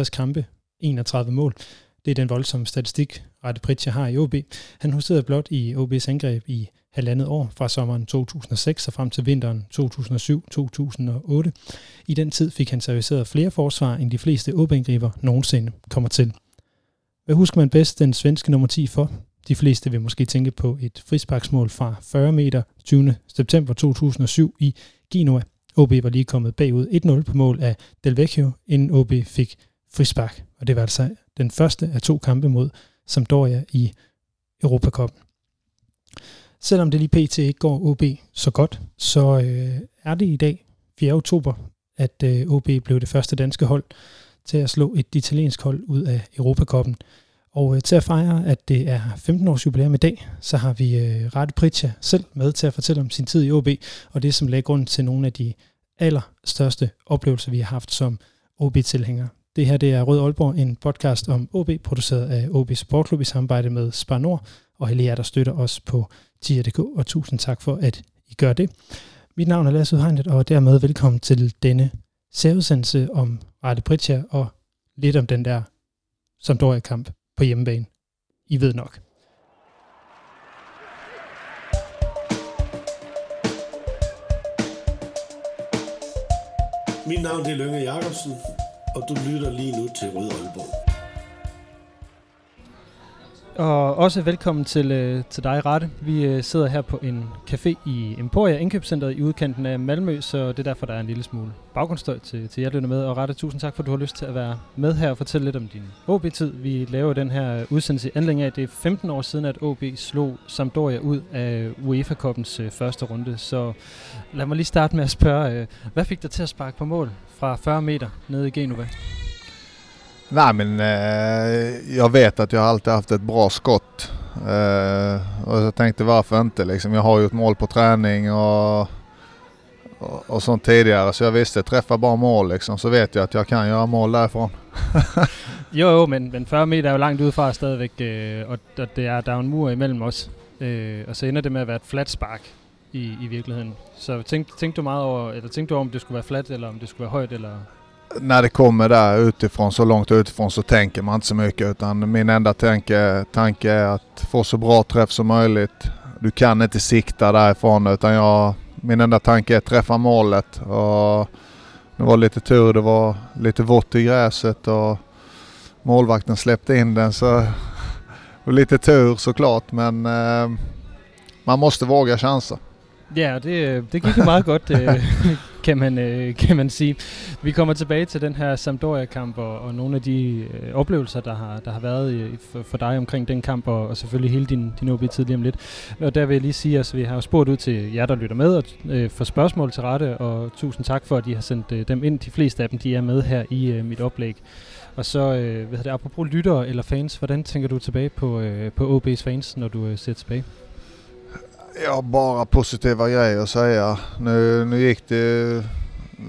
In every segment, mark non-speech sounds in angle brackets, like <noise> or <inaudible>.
59 kampe, 31 mål. Det er den voldsomme statistik, Rette Pritja har i OB. Han huserede blot i OB's angreb i halvandet år, fra sommeren 2006 og frem til vinteren 2007-2008. I den tid fik han serviceret flere forsvar, end de fleste OB-angriber nogensinde kommer til. Hvad husker man bedst den svenske nummer 10 for? De fleste vil måske tænke på et frisparksmål fra 40 meter 20. september 2007 i Genoa. OB var lige kommet bagud 1-0 på mål af Del Vecchio, inden OB fik frispark. Og det var altså den første af to kampe mod Sampdoria i Europacupen. Selvom det lige pt. ikke går OB så godt, så øh, er det i dag, 4. oktober, at øh, OB blev det første danske hold til at slå et italiensk hold ud af Europacupen. Og øh, til at fejre, at det er 15 års jubilæum i dag, så har vi øh, Rette Pritja selv med til at fortælle om sin tid i OB, og det som lagde grund til nogle af de allerstørste oplevelser, vi har haft som OB-tilhængere. Det her det er Rød Aalborg, en podcast om OB, produceret af OB Sport Club i samarbejde med Spar Nord, og alle jer, der støtter os på tier.dk, og tusind tak for, at I gør det. Mit navn er Lasse Udhegnet, og dermed velkommen til denne særudsendelse om Arte Pritja og lidt om den der Sampdoria-kamp på hjemmebane. I ved nok. Mit navn er Lønge Jacobsen, og du lytter lige nu til Rød Aalborg. Og også velkommen til, øh, til dig, Rette. Vi øh, sidder her på en café i Emporia Indkøbscenteret i udkanten af Malmø, så det er derfor, der er en lille smule baggrundsstøj til, til jer, der med. Og Rette, tusind tak for, at du har lyst til at være med her og fortælle lidt om din OB-tid. Vi laver den her udsendelse i anledning af, at det er 15 år siden, at OB slog Sampdoria ud af UEFA-koppens øh, første runde. Så lad mig lige starte med at spørge, øh, hvad fik dig til at sparke på mål fra 40 meter nede i Genova? Nej men eh, jag vet att jag alltid haft ett bra skott. Eh, och jag tänkte varför inte liksom. Jag har gjort mål på träning och, och, och sånt tidigare så jag visste träffa bara mål liksom så vet jag att jag kan göra mål därifrån. <laughs> Jo, jo, men, men 40 meter er jo langt udefra stadigvæk, øh, og, og det er, der er jo en mur imellem os. Øh, og så ender det med at være et flat spark i, i virkeligheden. Så tænk, tænkte du meget over, eller tænkte du om det skulle være fladt, eller om det skulle være højt, eller... När det kommer där utifrån, så långt utifrån så tänker man inte så mycket utan min enda tanke, tanke är att få så bra träff som möjligt. Du kan inte sikta därifrån utan jag, min enda tanke är att träffa målet. Och det var lite tur, det var lite vått i gräset och målvakten släppte in den så <laughs> det var lite tur såklart men eh, man måste våga chansa. Ja, det, det gik jo meget godt, øh, <laughs> kan, man, øh, kan man sige. Vi kommer tilbage til den her Sampdoria-kamp og, og nogle af de øh, oplevelser, der har, der har været i, for, for dig omkring den kamp, og, og selvfølgelig hele din, din OB-tid lige om lidt. Og der vil jeg lige sige, at altså, vi har jo spurgt ud til jer, der lytter med, og øh, for spørgsmål til rette, og tusind tak for, at I har sendt øh, dem ind. De fleste af dem, de er med her i øh, mit oplæg. Og så, øh, hvad hedder det, apropos lyttere eller fans, hvordan tænker du tilbage på, øh, på OB's fans, når du øh, ser tilbage? Ja, bara positiva grejer att säga. Nu, nu gick det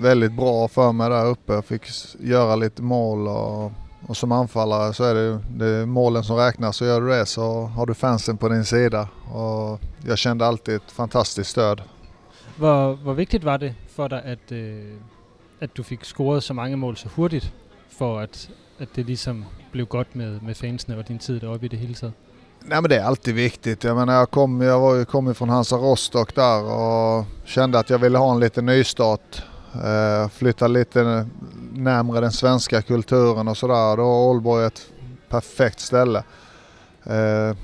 väldigt bra för mig där uppe. Jag fick göra lite mål och, och som anfallare så är det, det är målen som räknas. Så gör du det så har du fansen på din sida. Och jag kände alltid ett fantastiskt stöd. Hvor, hvor vigtigt var det för dig, att, äh, øh, att du fick scoret så många mål så hurtigt, för att, att det liksom blev gott med, med fansen och din tid deroppe i det hela. taget? Nej men det är alltid viktigt. Jag menar jag kom, jag var ju, kom ju från Hansa Rostock där och kände att jag ville ha en liten nystart. Eh, flytta lite närmre den svenska kulturen och sådär. Då var Ålborg ett perfekt ställe. Eh,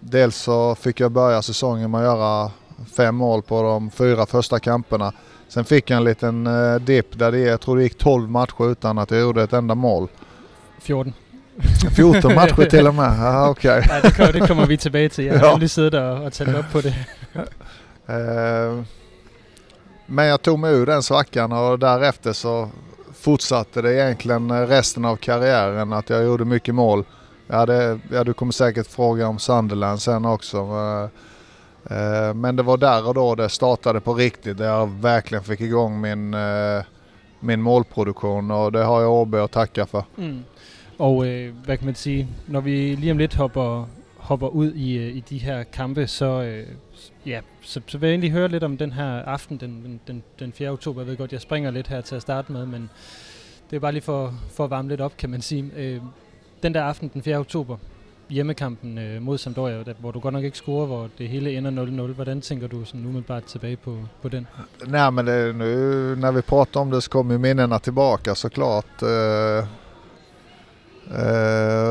dels så fick jag börja säsongen med att göra fem mål på de fyra första kamperna. Sen fick jag en liten eh, dipp där det, jag tror det gick 12 matcher utan att jag gjorde ett enda mål. 14. 14 matcher till och med, okej. <laughs> Nej, det, kommer, det kommer vi tilbage til. Jeg har nemlig siddet og, og talt op på det. <laughs> Eh, Men jag tog mig ur den svackan och därefter så fortsatte det egentligen resten av karriären att jag gjorde mycket mål. Jag hade, ja, du kommer säkert fråga om Sunderland sen också. Eh, Men det var där och då det startade på riktigt. Där jag verkligen fick igång min, eh, min målproduktion og det har jeg OB at takke for. Mm. Og øh, hvad kan man sige, når vi lige om lidt hopper, hopper ud i, øh, i de her kampe, så, øh, ja, så, så vil jeg egentlig høre lidt om den her aften, den, den, den, 4. oktober. Jeg ved godt, jeg springer lidt her til at starte med, men det er bare lige for, for at varme lidt op, kan man sige. Øh, den der aften, den 4. oktober, hjemmekampen øh, mod Sampdoria, der, hvor du godt nok ikke scorer, hvor det hele ender 0-0. Hvordan tænker du sådan umiddelbart tilbage på, på den? Nej men det, nu när vi pratar om det så kommer ju minnena tillbaka såklart. Eh, øh,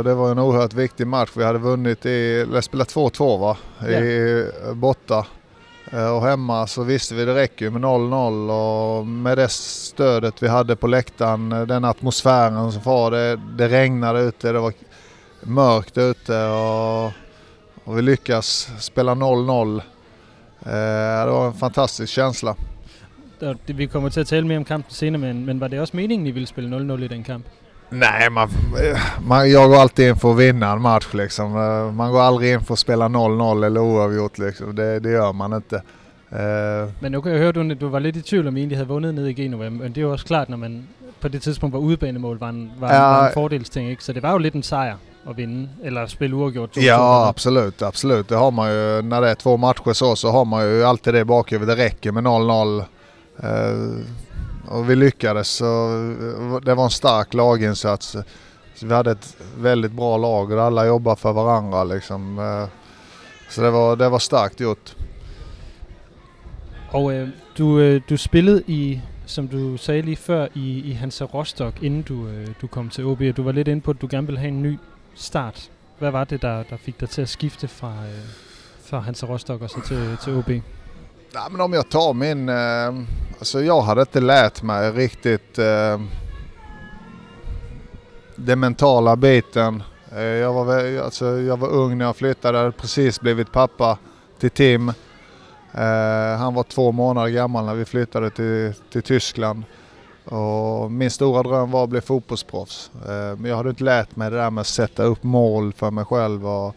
det var en oerhört viktig match. Vi hade vunnit i, eller spelat 2-2 va? I, borta. Eh, och hemma så visste vi det räcker med 0-0 och med det stödet vi hade på läktaren, eh, den atmosfären som var, det, det regnade ute, det var mörkt ute och, och vi lyckas spela 0-0. Eh, det var en fantastisk känsla. Vi kommer til at tale mere om kampen senere, men, men var det også meningen, I ville spille 0-0 i den kamp? Nej, man, man, jag går alltid in för att vinna en match liksom. Eh, Man går aldrig in för att spela 0-0 eller oavgjort liksom. Det, det gör man inte. Eh, Men nu kan jeg høre, du, du var lidt i tvivl om, I egentlig havde vundet ned i Genova, men det er jo også klart, når man på det tidspunkt var udebanemål, var en, var, Ja. ja. var en fordelsting, ikke? Så det var jo lidt en sejr at vinde, eller spille uafgjort 2-2. Ja, absolut, absolut. Det har man ju, när det är två matcher så, så har man ju alltid det i bakhuvudet. Det räcker med 0-0. Och vi lyckades. Så det var en stark laginsats. Så vi hade ett väldigt bra lag och alla jobbade för varandra liksom. Så det var, det var starkt gjort. Och äh, du, øh, du spelade i, som du sa lige før, i, i Hansa Rostock, innan du, øh, du kom till OB, du var lite inne på, att du gärna ville ha en ny start. Vad var det, der, der fik dig til at skifte fra, øh, fra Hansa Rostock og så til, til OB? Ja, men om jag tar min... Eh, alltså jag hade inte lärt mig riktigt eh, den mentala biten. Eh, jag, var, alltså, jag var ung när jag flyttade, jag hade precis blivit pappa till Tim. Eh, han var två månader gammal när vi flyttade till, till Tyskland. Och min stora dröm var att bli fotbollsproffs. Eh, men jag hade inte lärt mig det där med att sätta upp mål för mig själv. Och,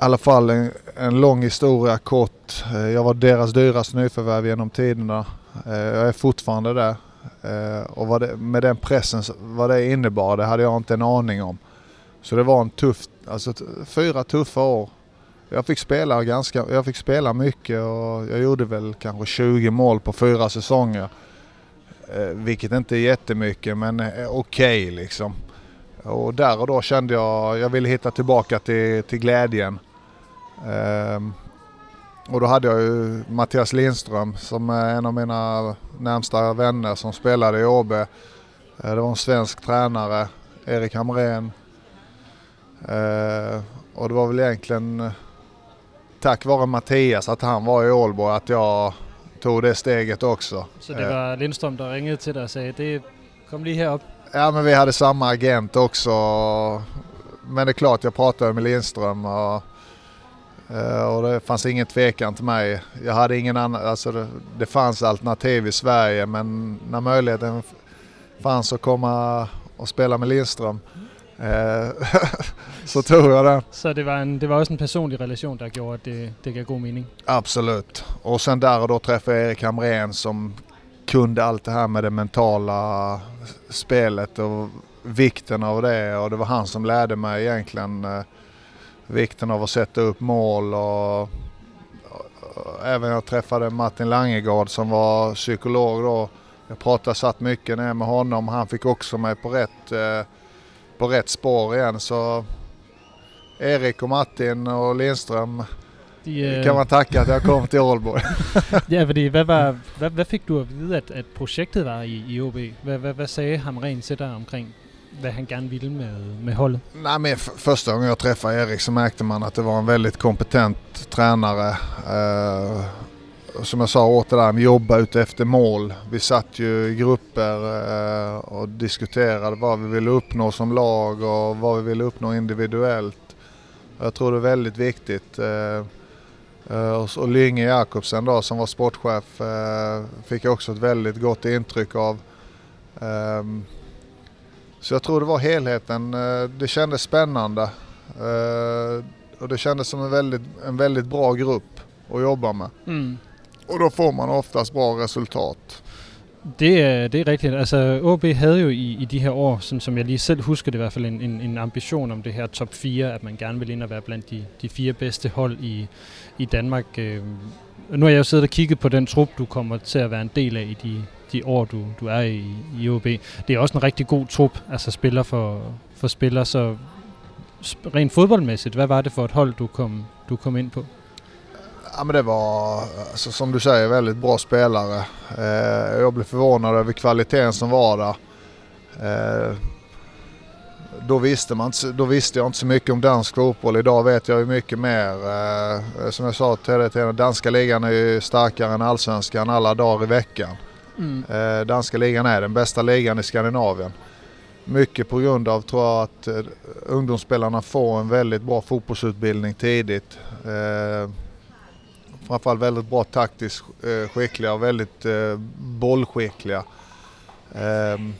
i alla fall en, en lång historia kort. Eh, jag var deras dyraste nyförvärv genom tiderna. Eh, jag är fortfarande där. Eh, och vad det, med den pressen, vad det innebar, det hade jag inte en aning om. Så det var en tuff, alltså fyra tuffa år. Jag fick spela ganska, jag fick spela mycket och jag gjorde väl kanske 20 mål på fyra säsonger. Vilket inte är jättemycket men okej okej liksom. Och där och då kände jag, jag ville hitta tillbaka till, till glädjen. Ehm, och då hade jag ju Mattias Lindström som är en av mina närmsta vänner som spelade i Åby. Eh, Det var en svensk tränare, Erik Hamrén. Eh, och det var väl egentligen eh, tack vare Mattias att han var i Ålborg att jag tog det steget också. Så det Eh. var Lindström, der ringede til dig og sagde, det kom lige herop. Ja men vi hade samma agent också. Men det är klart jag pratade med Lindström och, eh, och det fanns ingen tvekan till mig. Jag hade ingen annan, alltså det, det fanns alternativ i Sverige men när möjligheten fanns att komma och spela med Lindström eh, <laughs> så tog jag den. Så det var, en, det var også en personlig relation, der gjorde, at det, det gav god mening. Absolut. Och sen där och då träffade jag Erik Hamrén som kunde allt det här med det mentala spelet och vikten av det. Och det var han som lärde mig egentligen eh, vikten av att sätta upp mål. Och, även jag träffade Martin Langegård som var psykolog då. Jag pratade, satt mycket ner med honom. Han fick också mig på rätt, eh, på rätt spår igen. Så Erik och Martin och Lindström De, øh, kan man tacka att jag kom till Aalborg. <laughs> Ja, fordi var, hvad fik du at vide, at, at projektet var i, i OB? Hvad, hvad, hvad sagde Hamren til dig omkring, hvad han gerne ville med, med holdet? Nej, men f- första gången jag träffade Erik så märkte man att det var en väldigt kompetent tränare. Eh, som jag sa åt det där med jobba ute efter mål. Vi satt ju i grupper eh, och diskuterade vad vi ville uppnå som lag och vad vi ville uppnå individuellt. Jag tror det är väldigt viktigt. Eh, eh och och Lynge Jakobsen då som var sportchef eh, fick jag också ett väldigt gott intryck av. Ehm, så jag tror det var helheten. Eh, Det kändes spännande. Eh, Och det kändes som en väldigt, en väldigt bra grupp att jobba med. Mm. Och då får man oftast bra resultat. Det er, det er rigtigt. Altså, OB havde jo i, i de her år, sådan som jeg lige selv husker det i hvert fald, en, en, en ambition om det her top 4, at man gerne vil ind og være blandt de, de fire bedste hold i, i Danmark. Øh, nu har jeg jo siddet og kigget på den trup, du kommer til at være en del af i de, de år, du, du er i, i OB. Det er også en rigtig god trup, altså spiller for, for spiller, så rent fodboldmæssigt, hvad var det for et hold, du kom, du kom ind på? Ja, men det var, alltså, som du säger, väldigt bra spelare. Eh, jag blev förvånad över kvaliteten som var där. Eh, då, visste man, då visste jag inte så mycket om dansk fotboll. Idag vet jag ju mycket mer. Eh, som jag sa tidigare, till er, danska ligan är ju starkare än allsvenskan alla dagar i veckan. Eh, danska ligan är den bästa ligan i Skandinavien. Mycket på grund av, tror jag, att eh, ungdomsspelarna får en väldigt bra fotbollsutbildning tidigt. Eh, framförallt väldigt bra taktiskt eh, skickliga och väldigt eh, bollskickliga. Ehm,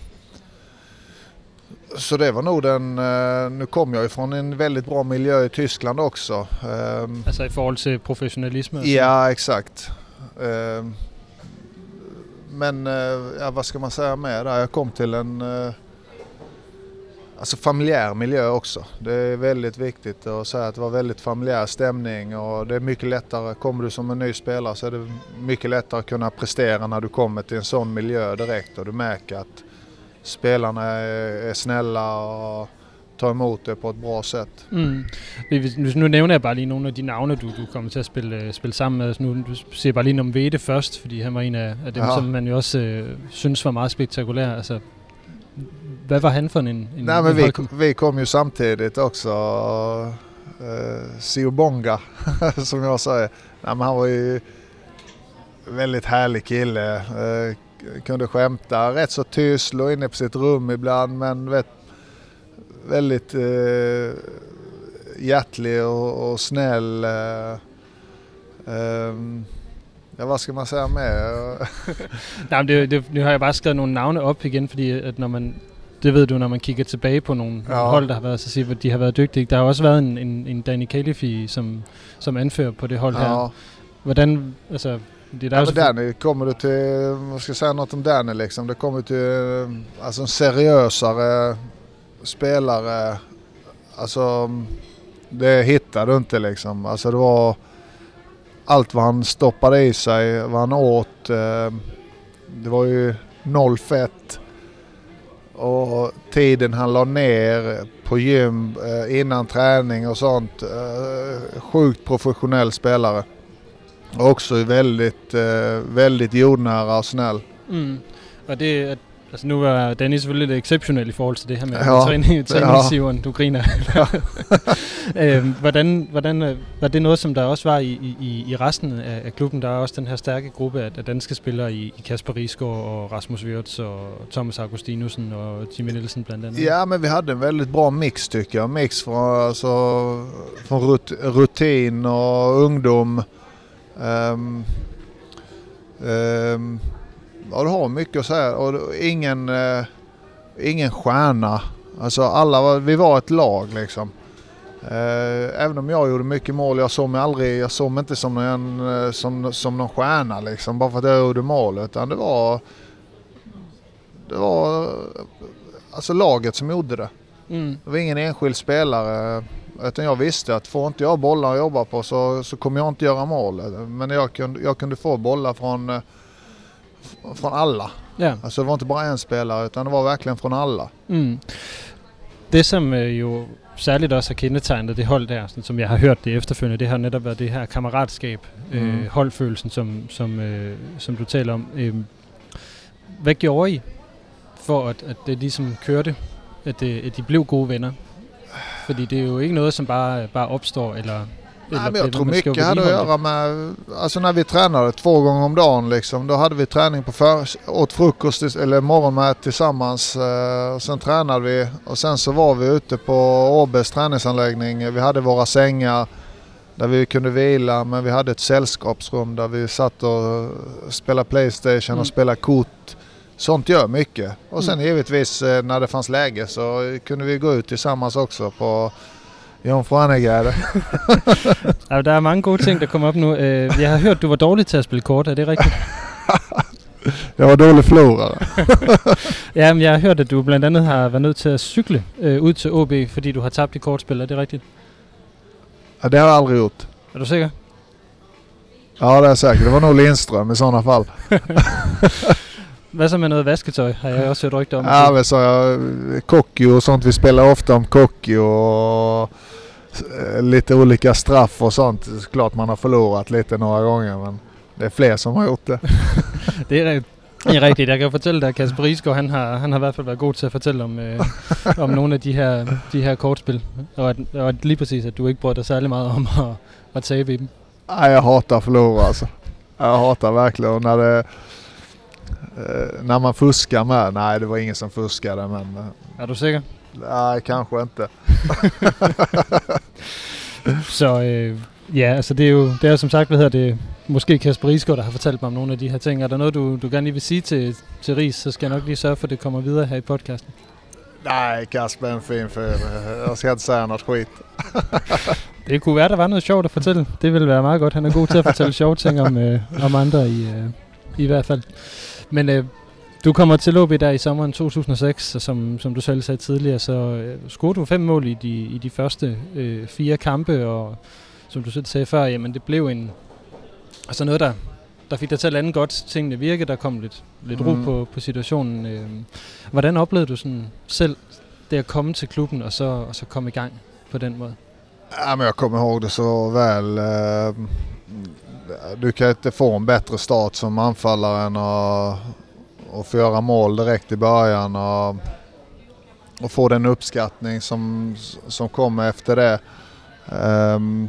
så det var nog den, nu kom jag ju från en väldigt bra miljö i Tyskland också. Ehm, Altså i forhold til professionalisme? og sådan? Ja, exakt. Men eh, ja, vad ska man säga mer där? Jag kom till en eh, alltså familjär miljö också. Det är väldigt viktigt att säga att det var väldigt familjär stämning och det är mycket lättare, kommer du som en ny spelare så är det mycket lättare att kunna prestera när du kommer till en sån miljö direkt och du märker att spelarna är, är snälla och tar emot det på ett bra sätt. Mm. Nu nævner jeg bare lige nogle af de navne, du, du kommer til at spille, øh, spille sammen med. Altså nu du siger bare lige om Vede først, fordi han var en af, af dem, Ja. som man jo også øh, synes var meget spektakulær. Altså, hvad var han for en, en Nej, en men vi, vi kom ju samtidigt också. Uh, Sio Bonga, <laughs> som jag säger. Nej, men han var ju väldigt härlig kille. eh, kunde skämta, rätt så tyst, låg inne på sitt rum ibland men vet, väldigt uh, hjärtlig och, och snäll. eh, ehm, ja, vad ska man säga mer? <laughs> Nej, det, det, nu har jeg bare skrevet nogle navne op igen, fordi at når man, det ved du, når man kigger tilbage på nogle, ja. Hold, der har været, så siger, de har været dygtige. Der har også været en, en, en Danny Califi, som, som anfører på det hold her. ja. Hvordan, altså, det, er Ja, men Danny, kommer du till, vad ska jag säga något om Danny liksom. Det kommer till eh, alltså en seriösare spelare. Alltså det hittar du inte liksom. Alltså det var allt vad han stoppade i sig, vad han åt. Eh, det var ju noll fett. Och tiden han la ner på gym eh, innan träning och sånt. Eh, sjukt professionell spelare. Också väldigt, väldigt jordnära och snäll. Mm. Ja, det, altså nu var Danny selvfølgelig lidt exceptionel i forhold til det her med Ja. ja. træning, træningssiveren, du griner. <laughs> øhm, hvordan, hvordan, øh, var det noget, som der også var i, i, i resten af, af klubben? Der er også den her stærke gruppe af, af danske spillere i, i Kasper Risgaard og Rasmus Wirtz og Thomas Augustinusen og Jimmy Nielsen blandt andet. Ja, men vi hade en väldigt bra mix tycker jag. Mix från, alltså, från rut, rutin och ungdom. Um, um, ja, du har mycket att säga. Och ingen, eh, ingen stjärna. Alltså alla, var- vi var ett lag liksom. Eh, även om jag gjorde mycket mål, jag såg mig aldrig, jag såg mig inte som, en, eh, som, som någon stjärna liksom. Bara för att jag gjorde mål. Utan det var, det var alltså laget som gjorde det. Mm. Det var ingen enskild spelare. Utan jag visste att får inte jag bollar att jobba på så, så kommer jag inte göra mål. Men jag kunde, jag kunde få bollar från, eh, från alla. Ja. Alltså det var inte bara en spelare utan det var verkligen från alla. Mm. Det, som øh, jo særligt også har kendetegnet det hold der, sådan, som jeg har hørt det efterfølgende, det har netop været det her kammeratskab, øh, Mhm. holdfølelsen, som, som, øh, som du taler om. Øh, hvad gjorde I for, at, at det ligesom kørte, at, at de blev gode venner? Fordi det er jo ikke noget, som bare, bare opstår, eller... Nej, men jag tror mycket hade att göra med, alltså när vi tränade två gånger om dagen liksom, då hade vi träning på för, åt frukost eller morgonmat tillsammans. Eh, sen tränade vi och sen så var vi ute på Åbes träningsanläggning. Vi hade våra sängar där vi kunde vila men vi hade ett sällskapsrum där vi satt och spelade Playstation Mm. och spelade kort sånt gör mycket. Och sen Mm. givetvis eh, när det fanns läge så kunde vi gå ut tillsammans också på Jomfru Annegärde. <laughs> Ja, der er mange gode ting, der kommer op nu. Øh, jeg har hørt, du var dårlig til at spille kort. Er det rigtigt? <laughs> Jag var förlorare. <laughs> Ja, men jeg har hørt, at du blandt andet har været nødt til at cykle øh, ud til OB, fordi du har tabt i kortspil. Er det rigtigt? Ja, det har jag aldrig gjort. Er du sikker? Ja det är säkert. Det var nog Lindström i sådana fall. Hvad så med noget vasketøj? Har jeg også hørt rygter om. Ja men så jag, Kokio och sånt. Vi spelar ofta om Kokio och eh, lite olika straff och sånt. Det är Klart man har förlorat lite några gånger men det är fler som har gjort det. <laughs> Det er, det er rigtigt. Jeg kan fortælle dig, at Kasper Isgaard, han har, han har i hvert fald været god til at fortælle om, øh, om nogle af de her, de her kortspil. Og, at, og at lige præcis, at du ikke brød dig særlig meget om at, at tabe i dem. Nej, jag hatar att förlora alltså. Jag hatar verkligen och när det... eh, När man fuskar med. Nej, det var ingen som fuskade men... eh, Er du sikker? Nej, kanske inte. <laughs> Så øh, ja, altså det er jo det er som sagt, hvad hedder det, måske Kasper Isgaard, der har fortalt mig om nogle af de her ting. Er der noget, du, du gerne lige vil sige til, til Ries, så skal jeg nok lige sørge for, at det kommer videre her i podcasten. Nej, Kasper är en fin fyr. Jag ska inte säga något skit. <laughs> Det kunne være, der var noget sjovt at fortælle. Det ville være meget godt. Han er god til at fortælle sjove ting om, <laughs> øh, om andre i, øh, i hvert fald. Men øh, du kommer til OB der i sommeren 2006, og som, som du selv sagde tidligere, så øh, scorede du fem mål i de, i de første øh, fire kampe, og som du selv sagde før, jamen det blev en, altså noget, der, der fik dig til at lande godt, tingene virke, der kom lidt, lidt ro Mm. på, på situationen. Øh, hvordan oplevede du sådan selv det at komme til klubben, og så, og så komme i gang på den måde? Ja, men jag kommer ihåg det så väl. Du kan inte få en bättre start som anfallare än att, att få göra mål direkt i början och, och få den uppskattning som, som kommer efter det. Um,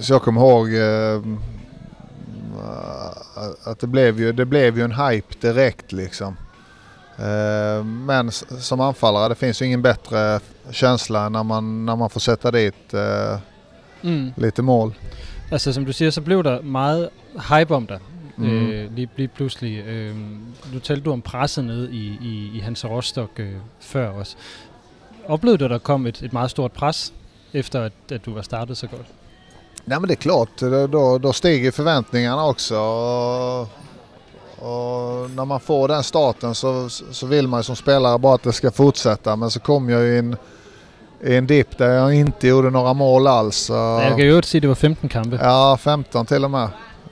Så jag kommer ihåg uh, att det blev, ju, det blev ju en hype direkt liksom. Ehm, men som anfallare, det finns ju ingen bättre känsla när man, när man får sätta dit eh, Mm. lite mål. Altså, som du siger, så blev der meget hype om dig mm. Øh, lige, lige pludselig. Øh, nu talte du om presset nede i, i, i Hans Rostock øh, før også. Oplevede du, at der kom et, et meget stort pres, efter at, at du var startet så godt? Nej men det är klart, då, då, stiger förväntningarna också. Och, och när man får den starten så, så vill man ju som spelare bara att det ska fortsätta. Men så kom jag i en, i en dipp där jag inte gjorde några mål alls. Ja. Jeg kan jo øvrigt sige, at det var 15 kampe. Ja. ja, 15 till och med.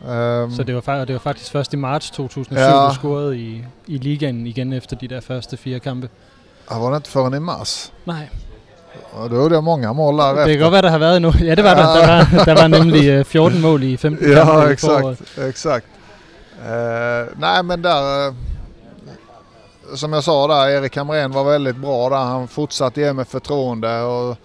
Ehm, Så det var, det var faktisk først i marts 2007, Ja. du scorede i, i ligaen igen efter de der første fire kampe. ja, var det inte förrän i mars. Nej, Och då gjorde jag många mål det kan være, der har været endnu. Ja, det var der. Der var, der var nemlig øh, 14 mål i 15 kampe Ja, i foråret. exakt. exakt. Eh, nej, men där som jag sa där, Erik Hamrén var väldigt bra där. Han fortsatte ge mig förtroende. Eh,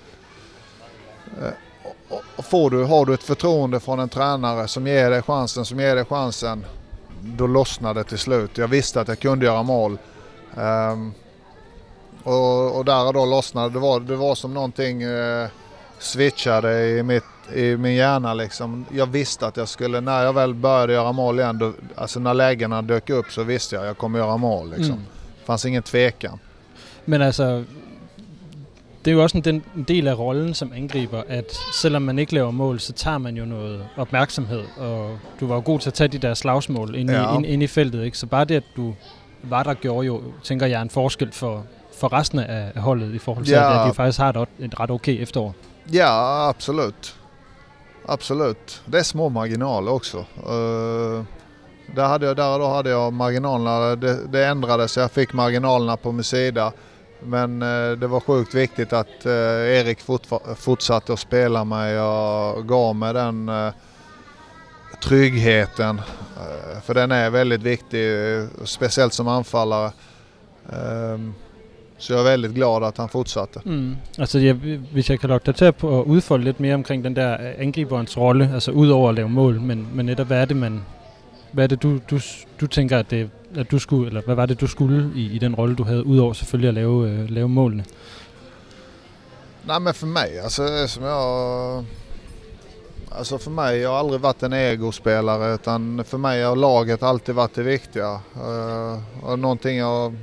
och, och, får du, har du ett förtroende från en tränare som ger dig chansen, som ger dig chansen, då lossnar det till slut. Jag visste att jag kunde göra mål. Um, och, och där och då lossnade det. Var, det var som någonting uh, switchade i, mitt, i min hjärna liksom. Jag visste att jag skulle, när jag väl började göra mål igen, då, alltså när lägena dök upp så visste jag att jag kommer göra mål liksom. Mm. Fanns ingen tvekan. Men altså, det er jo også en, del af rollen som angriber, at selvom man ikke laver mål, så tager man jo noget opmærksomhed, og du var jo god til at tage de der slagsmål inde, ja. Ja. i, ind, inde i feltet, ikke? Så bare det, at du var der, gjorde jo, tænker jeg, en forskel for, for resten af af holdet i forhold til, Ja. at de faktisk har et, ot- et ret okay efterår. Ja, absolut. Absolut. Det är små marginaler också. Eh, där, hade jag, där och då hade jag marginalerna. Det, det ändrades, jag fick marginalerna på min sida. Men eh, det var sjukt viktigt att eh, Erik fortsatte att spela mig och gav mig den eh, tryggheten. Eh, för den är väldigt viktig, eh, speciellt som anfallare. Ehm, så jag är väldigt glad att han fortsatte. Mm. Altså, jeg, hvis jeg kan lokke dig til at, på at udfolde lidt mere omkring den der øh, eh, angriberens rolle, altså udover at lave mål, men, men netop, hvad er det, man, hvad er det, du, du, du tænker, at, det, at du skulle, eller hvad var det, du skulle i, i den rolle, du havde, udover selvfølgelig at lave, øh, lave målene? Nej men för mig, alltså det som jag... Alltså för mig, jag har aldrig varit en egospelare utan för mig har laget alltid varit det viktiga. Uh, och någonting jag,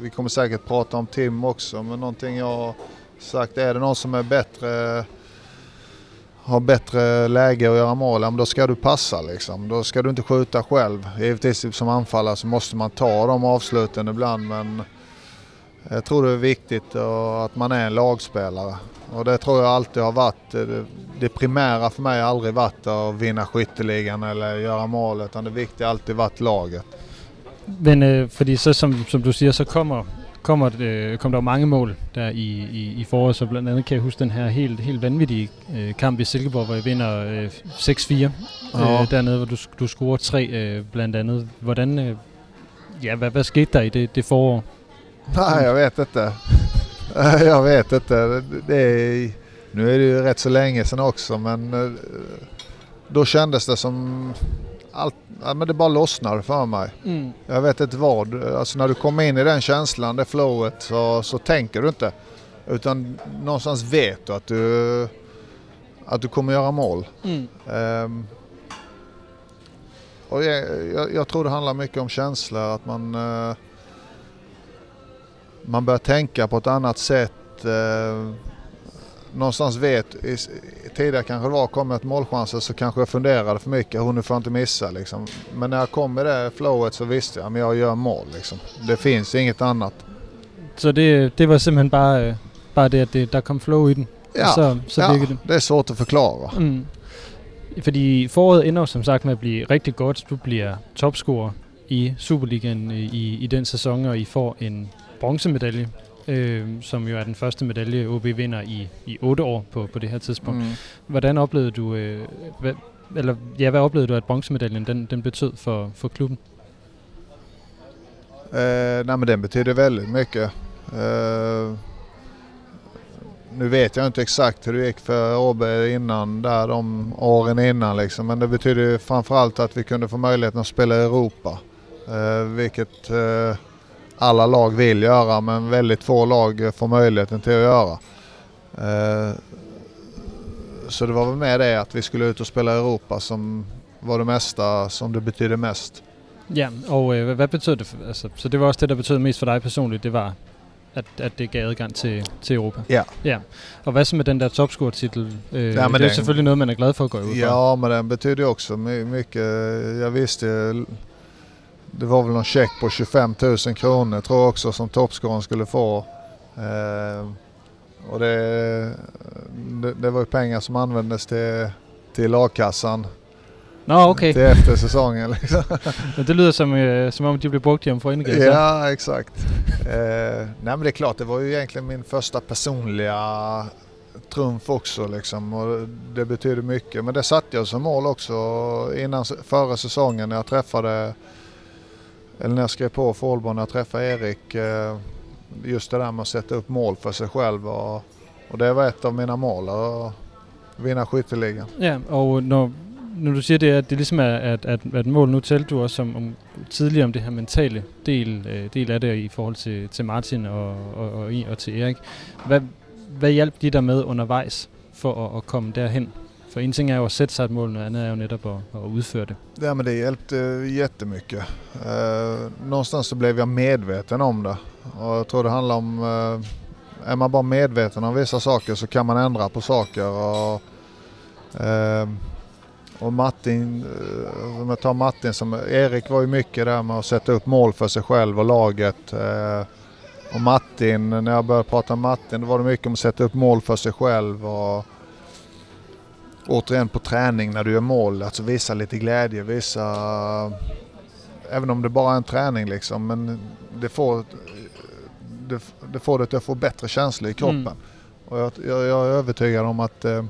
vi kommer säkert prata om Tim också, men någonting jag har sagt, är det någon som är bättre har bättre läge att göra mål, ja, men då ska du passa liksom. Då ska du inte skjuta själv. Givetvis typ som anfallare så måste man ta de avsluten ibland men jag tror det är viktigt att man är en lagspelare. Och det tror jag alltid har varit. Det, primära för mig har aldrig varit att vinna skytteligan eller göra mål utan det viktiga har alltid varit laget. Men eh, øh, fordi så som, som du säger, så kommer, kommer, øh, kommer der jo mange mål der i, i, i foråret, så blandt andet kan jeg huske den her helt, helt vanvittige øh, kamp i Silkeborg, hvor jeg vinder øh, 6-4 Ja. øh, dernede, hvor du, du scorer tre øh, blandt andet. Hvordan, øh, ja, hvad, hvad skete der i det, det forår? Nej, jag vet inte. <laughs> jag vet inte. Det, är, nu är det ju rätt så länge sedan också men eh, då kändes det som allt, ja, men det bara lossnade för mig. Mm. Jag vet inte vad. Alltså när du kommer in i den känslan, det flowet, så, så tänker du inte. Utan någonstans vet du att du, att du kommer göra mål. Mm. Ehm, och jag, jag, jag tror det handlar mycket om känslor, att man, eh, man börjar tänka på ett annat sätt. Uh, någonstans vet, tidigare kanske det var, kom ett målchanser så kanske jag funderade för mycket, hon får inte missa liksom. Men när jag kom i det flowet så visste jag, att jag gör mål liksom. Det finns inget annat. Så det, det var simpelthen bare, øh, bare det, at det, der kom flow i den, Ja, så, så ja det. det är svårt att förklara. Mm. Fordi foråret ender jo som sagt med at blive rigtig godt. Du bliver topscorer i Superligaen øh, i, i den sæson, og I får en bronzemedalje, øh, som jo er den første medalje, OB vinder i, i 8 år på, på det her tidspunkt. Mm. Hvordan oplevede du, øh, hvad, eller, ja, hvad oplevede du, at bronzemedaljen den, den betød for, for klubben? Eh, nej men den betyder väldigt mycket. Eh, nu vet jag inte exakt hur det gick för Åby innan, där de åren innan liksom. Men det betyder framförallt att vi kunde få möjligheten att spela i Europa. Eh, vilket eh, alla lag vill göra men väldigt få lag får möjligheten till att göra. Eh, så det var väl med det att vi skulle ut och spela i Europa som var det mesta som det betydde mest. Ja, øh, hvad, hvad betød det? For, altså, så det var også det, der betød mest for dig personligt, det var, at, at det gav adgang til, til Europa. Ja. ja. Og hvad så med den der topscore-titel? Øh, Ja, det er den- selvfølgelig noget, man er glad for at gå fra. Ja, men den betyder ju också my- mycket. Jag visste, det var väl någon check på 25 000 kronor tror jag också som toppscorern skulle få. Eh, och det, det, det var ju pengar som användes till, till lagkassan Nå, okay. till efter säsongen. Liksom. <laughs> Det lyder som, øh, som om, de blev brugt hjemme for indgås. Ja, exakt. Eh, nej men det är klart, det var ju egentligen min första personliga trumf också liksom och det betyder mycket. Men det satte jag som mål också innan, före säsongen när jag träffade, eller när jag skrev på för Ålborg, när jag träffade Erik. Eh, just det där med att sätta upp mål för sig själv och, och det var ett av mina mål, att vinna skytteligan. Ja, och när, när du säger det, att det liksom är att, att, att mål, nu talte du också om, om tidigare om det här mentala del, eh, del av det i förhållande till, till Martin och, och, och, och till Erik. Vad hjälpte hjalp de med undervejs för att, att komma derhen? For en ting er jo at sætte sig et mål, noget andet er jo netop at, at udføre det. Ja men det hjälpte jättemycket. Eh, någonstans så blev jag medveten om det. Och jag tror det handlar om, eh, øh, är man bara medveten om vissa saker så kan man ändra på saker. Och, øh, eh, och Martin, om jag tar Martin som, Erik var ju mycket där med att sätta upp mål för sig själv och laget. Eh, och Martin, när jag började prata med Martin, då var det mycket om att sätta upp mål för sig själv. Och, återigen på träning när du gör mål, alltså visa lite glädje, visa... Även om det bara är en träning liksom, men det får, det, det får till att få bättre känslor i kroppen. Mm. Och jag, jag, jag är övertygad om att eh,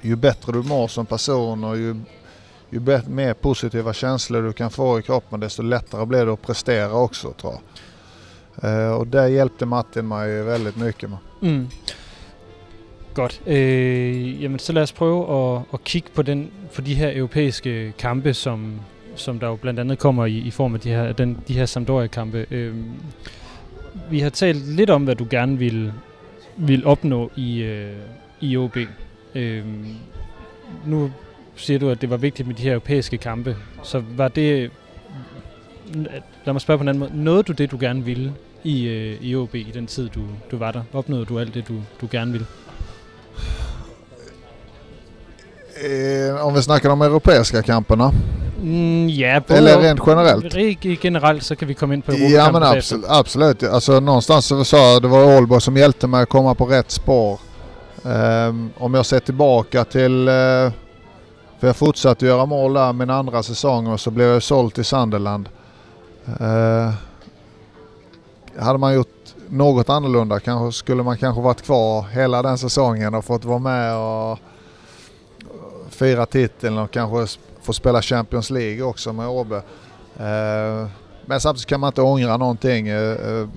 ju bättre du mår som person och ju, ju bet- mer positiva känslor du kan få i kroppen desto lättare blir det att prestera också tror jag. Eh, och det hjälpte Martin mig väldigt mycket med. Mm. Godt. Øh, jamen, så lad os prøve at, at kigge på, den, på de her europæiske kampe, som, som der jo blandt andet kommer i, i form af de her, den, de her Sampdoria-kampe. Øh, vi har talt lidt om, hvad du gerne vil, vil opnå i, øh, i OB. Øh, nu siger du, at det var vigtigt med de her europæiske kampe. Så var det, lad mig spørge på en anden måde, nåede du det, du gerne ville i, øh, i OB i den tid, du, du var der? Opnåede du alt det, du, du gerne ville? Eh, om vi snackar de europeiska kamperna. Mm, ja, Eller rent generellt? Rent generelt, så kan vi komme ind på Ja Europakampen men bagefter. absolut, absolut. Alltså någonstans så sa jag det var Aalborg som hjälpte mig att komma på rätt spår. Ehm, om jag ser tillbaka till... eh, för jag fortsatte göra mål där min andra säsong och så blev jag såld till Sunderland. Uh, hade man gjort något annorlunda kanske skulle man kanske varit kvar hela den säsongen och fått vara med och fira titeln och kanske få spela Champions League också med Åbe. Eh, men samtidigt kan man inte ångra någonting. eh, eh,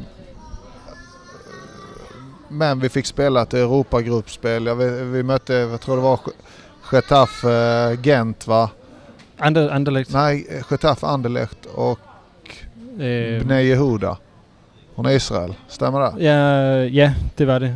Men vi fick spela ett Europagruppspel. Vi, mötte, jag tror det var Getafe Gent va? Anderlecht. Nej, eh, Getafe Anderlecht och Øh, Bnei Yehuda från Israel. Stämmer det? ja, ja, det var det.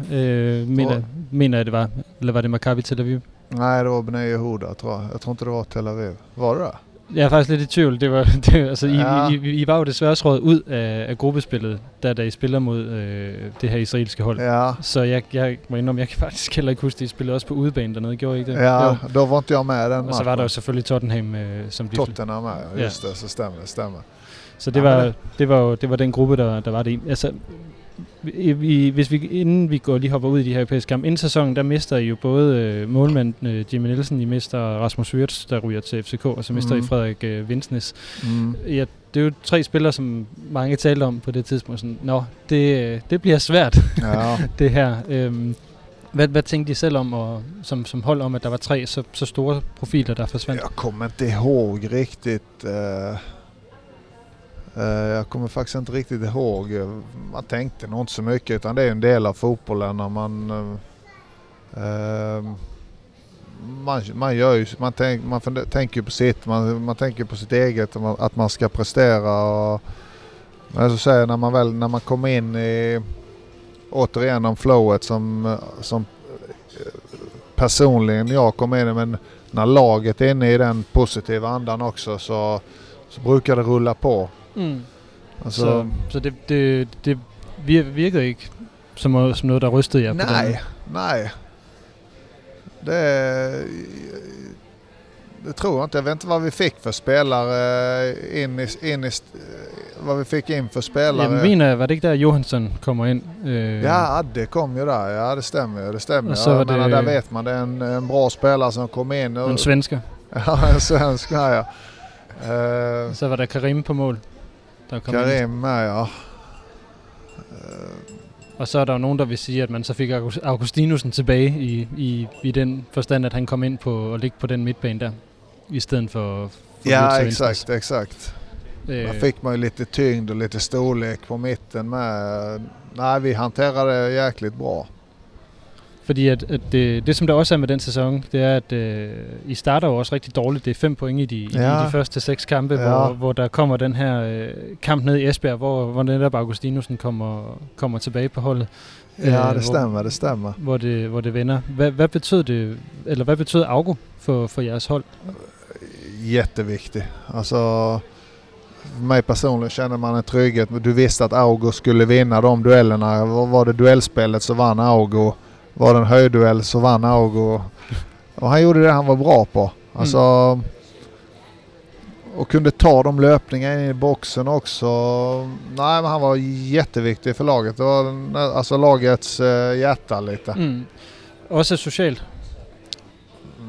Mener, Og- mener jeg, det var. Eller var det Maccabi Tel Aviv? Nej, det var Bnei Yehuda tror jag. Jeg tror inte det var Tel Aviv. Var det det? Jeg er faktisk lidt i tvivl. Det var, <laughs> det, altså, Ja. I, I, I var jo desværre røget ud af, af gruppespillet, da, da I spiller mod øh, det her israelske hold. Ja, Så jeg, jeg må indrømme, jeg kan <laughs> faktisk heller ikke huske, at I spillede også på udebane dernede. Gjorde I ikke det? ja Jo. då var inte jag med den Og så var der jo matchen. selvfølgelig Tottenham, øh, som de Tottenham med, Ja. just det, så stämmer det. Stämmer. Så det var, det- det var, det var den gruppe, der, der var det i. Altså, vi- hvis vi, inden vi går lige hopper ud i de her europæiske kampe, inden sæsonen, der mister I jo både øh, målmanden øh, Jimmy Nielsen, I mister Rasmus Wirtz, der ryger til FCK, og så mister Mhm. I Frederik øh, Vinsnes. Mm. Ja, det er jo tre spillere, som mange talte om på det tidspunkt. Sådan, Nå, det, øh, det bliver svært, Ja. <laughs> det her. Øhm, hvad, hvad tænkte I selv om, og, som, som hold om, at der var tre så, så store profiler, der forsvandt? Jag kommer inte ihåg riktigt. eh, eh, Eh, jag kommer faktiskt inte riktigt ihåg. Man tänkte nog inte så mycket utan det är en del av fotbollen när man... Eh, eh, man, man gör ju, man, tänk, man tänker ju på sitt, man, man tänker på sitt eget, att man- ska prestera. Och, men så säger jag, när man väl när man kommer in i återigen om flowet som, som eh, personligen jag kom in i men när laget är inne i den positiva andan också så, så brukar det rulla på. Mm. Alltså, Så, så det, det, det vir- virkede ikke som, som noget, der rystede jer på den nej, nej. Det, det tror jag inte. Jag vet inte vad vi fick för spelare in i, in i vad vi fick in för spelare. Jeg mener, var det ikke der, Johansson kommer ind? Øh, Ja, Adde kom ju där. Ja, det stämmer ju. Det stämmer. Så jag menar, det- där vet man. Det är en, en bra spelare som kom in. Och, En svensker. <laughs> ja, en svensk ja. Eh, Så var der Karim på mål. Karim med ja. Og så er der jo nogen, der vil sige, at man så fik August- Augustinusen tilbage i, i, i den forstand, at han kom ind på at ligge på den midtbane der, i stedet for, for Ja, exakt, exakt. Øh, Där fick man ju lite tyngd och lite storlek på mitten med. Nej, vi hanterade det jäkligt bra. Fordi at, at det, det, som der også er med den sæson, det er, at øh, I starter jo også rigtig dårligt. Det er fem point i de, ja. I de første seks kampe, Ja. hvor, hvor der kommer den her øh, kamp ned i Esbjerg, hvor, hvor netop Augustinusen kommer, kommer tilbage på holdet. Ja, Øh, det hvor- stämmer, det stämmer. Hvor det, hvor det vender. Hvad, hvad betød det, eller hvad betød Augo for, for jeres hold? Jätteviktig. Alltså, för mig personligen känner man en trygghet. Du visste att Augo skulle vinna de duellerna. Var det duellspelet så vann Augo. Var det en höjdduell så vann Augo. Och han gjorde det han var bra på. Alltså, Och kunde ta de löpningarna in i boxen också. Nej, men han var jätteviktig för laget. Det var alltså lagets eh, hjärta lite. Mm. Også socialt.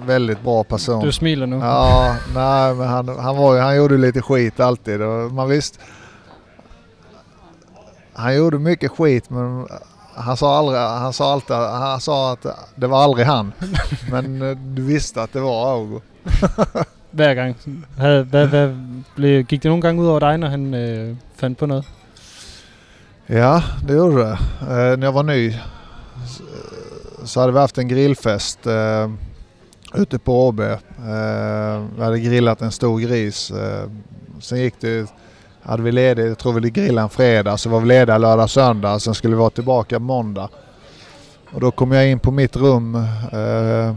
Väldigt bra person. Du smiler nu. Ja, nej men han, han, var, han gjorde lite skit alltid. Man visst, han gjorde mycket skit men han sa, aldrig, han sa alltid han sa att det var aldrig han. <laughs> Men eh, du visste att det var Augo. <laughs> Hver gang. Havde, hvad, hvad, blev, gik det nogle gange ud over dig, når han øh, fandt på noget? Ja, det gjorde det. Eh, när jag var ny så, så hade vi haft en grillfest eh, ute på AB. Eh, vi hade grillat en stor gris. Eh, sen gick det, hade vi ledigt, jag tror vi grillade en fredag, så var vi lediga lördag, söndag. Sen skulle vi vara tillbaka måndag. Och då kom jag in på mitt rum eh,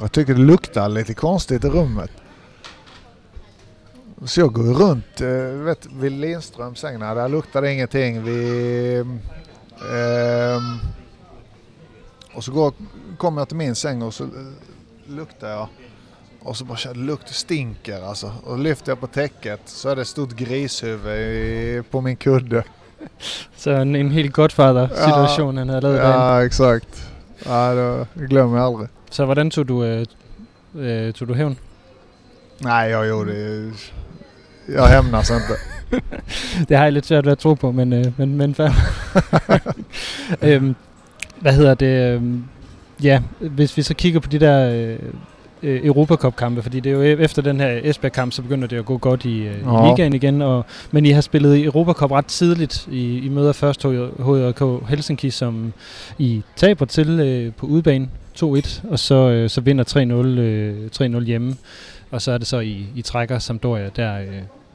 Jag tycker det luktar lite konstigt i rummet. Så jag går ju runt eh, vet, vid Lindströms säng. Där luktade det ingenting. Vi, eh, och så går, kommer jag till min säng och så eh, luktar jag. Och så bara jag lukt stinker alltså. Och lyfter jag på täcket så är det ett stort grishuvud i, på min kudde. <laughs> Så en, en helt Godfather-situation, han havde lavet ja. Ja, exakt. Ja, det glömmer jag aldrig. Så hvordan tog du, øh, tog du hævn? Nej, jag gjorde det. Jag hämnas inte. <laughs> Det har jeg lidt svært ved at tro på, men, øh, men, men fair. <laughs> øhm, hvad hedder det? Ja, hvis vi så kigger på de der øh, øh, Europacup-kampe, fordi det er jo e- efter den her Esbjerg-kamp, så begynder det at gå godt i, øh, Ja. ligaen igen. Og, men I har spillet i Europacup ret tidligt. I, I møder først HJK Helsinki, som I taber til øh, på udebane 2-1, og så, øh, så vinder 3-0, øh, 3-0 hjemme. Og så er det så, I, I trækker Sampdoria der, øh,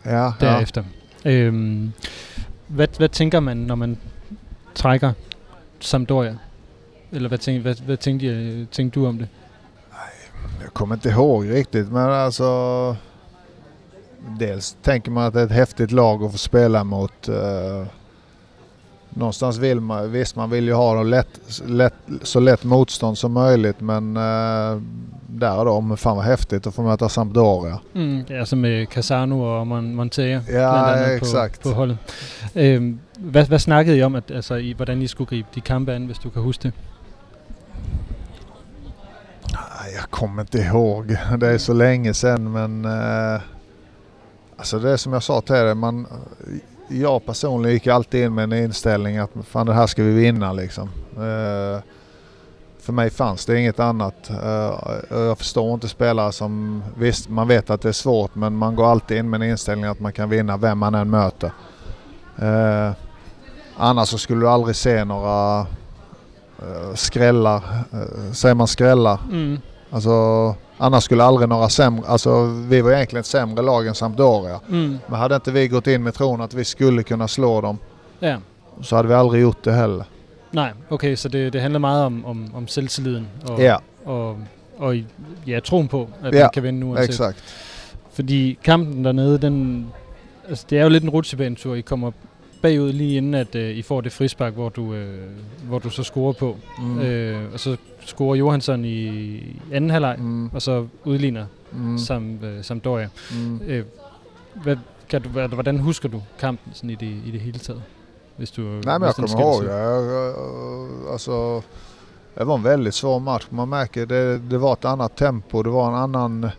Ja, ja. derefter. Øhm, hvad, hvad tænker man, når man trækker Sampdoria? Eller hvad, tænk, hvad, hvad tænkte, jeg, tænkte du om det? Jag kommer inte ihåg riktigt men alltså Dels tänker man att det är ett häftigt lag att få spela mot. Eh, någonstans vill man, visst man vill ju ha lätt, lätt, så lätt motstånd som möjligt men eh, där och då, men fan vad häftigt att få möta Sampdoria. Mm. Ja, altså med Casano og Mon- Montea Ja, exakt. på, på holdet. Øhm, hvad, hvad snakkede I om, at, altså, i, hvordan I skulle gribe de kampe an, hvis du kan huske det? Nej, jag kommer inte ihåg. Det är så länge sedan men eh, alltså det är som jag sa till dig. Man, jag personligen gick alltid in med en inställning att fan det här ska vi vinna liksom. Eh, för mig fanns det inget annat. Eh, jag förstår inte spelare som, visst man vet att det är svårt men man går alltid in med en inställning att man kan vinna vem man än möter. Eh, annars så skulle du aldrig se några eh, skrällar. Eh, säger man skrällar? Mm. Alltså, annars skulle aldrig några sämre, alltså vi var egentligen ett sämre lag än Sampdoria. Mm. Men hade inte vi gått in med tron att vi skulle kunna slå dem Ja. så hade vi aldrig gjort det heller. Nej, okay, så det, det handler meget om, om, om selvtilliden og, Ja, og, og ja, troen på, at Ja, man kan vinde uanset. exakt. Fordi kampen dernede, den, altså det er jo lidt en rutsjebanetur. I kommer bagud lige inden, at øh, I får det frispark, hvor du, øh, hvor du så scorer på. Mm. Øh, og så scorer Johansson i anden halvleg, Mm. og så udligner Mm. Sam, øh, Sampdoria. Mm. Øh, hvad, kan du, hvordan husker du kampen sådan i, det, i det hele taget? Hvis du, Nej men jag kommer ihåg det. Alltså, det var en väldigt svår match. Man märker det, det var ett annat tempo. Det var en annan...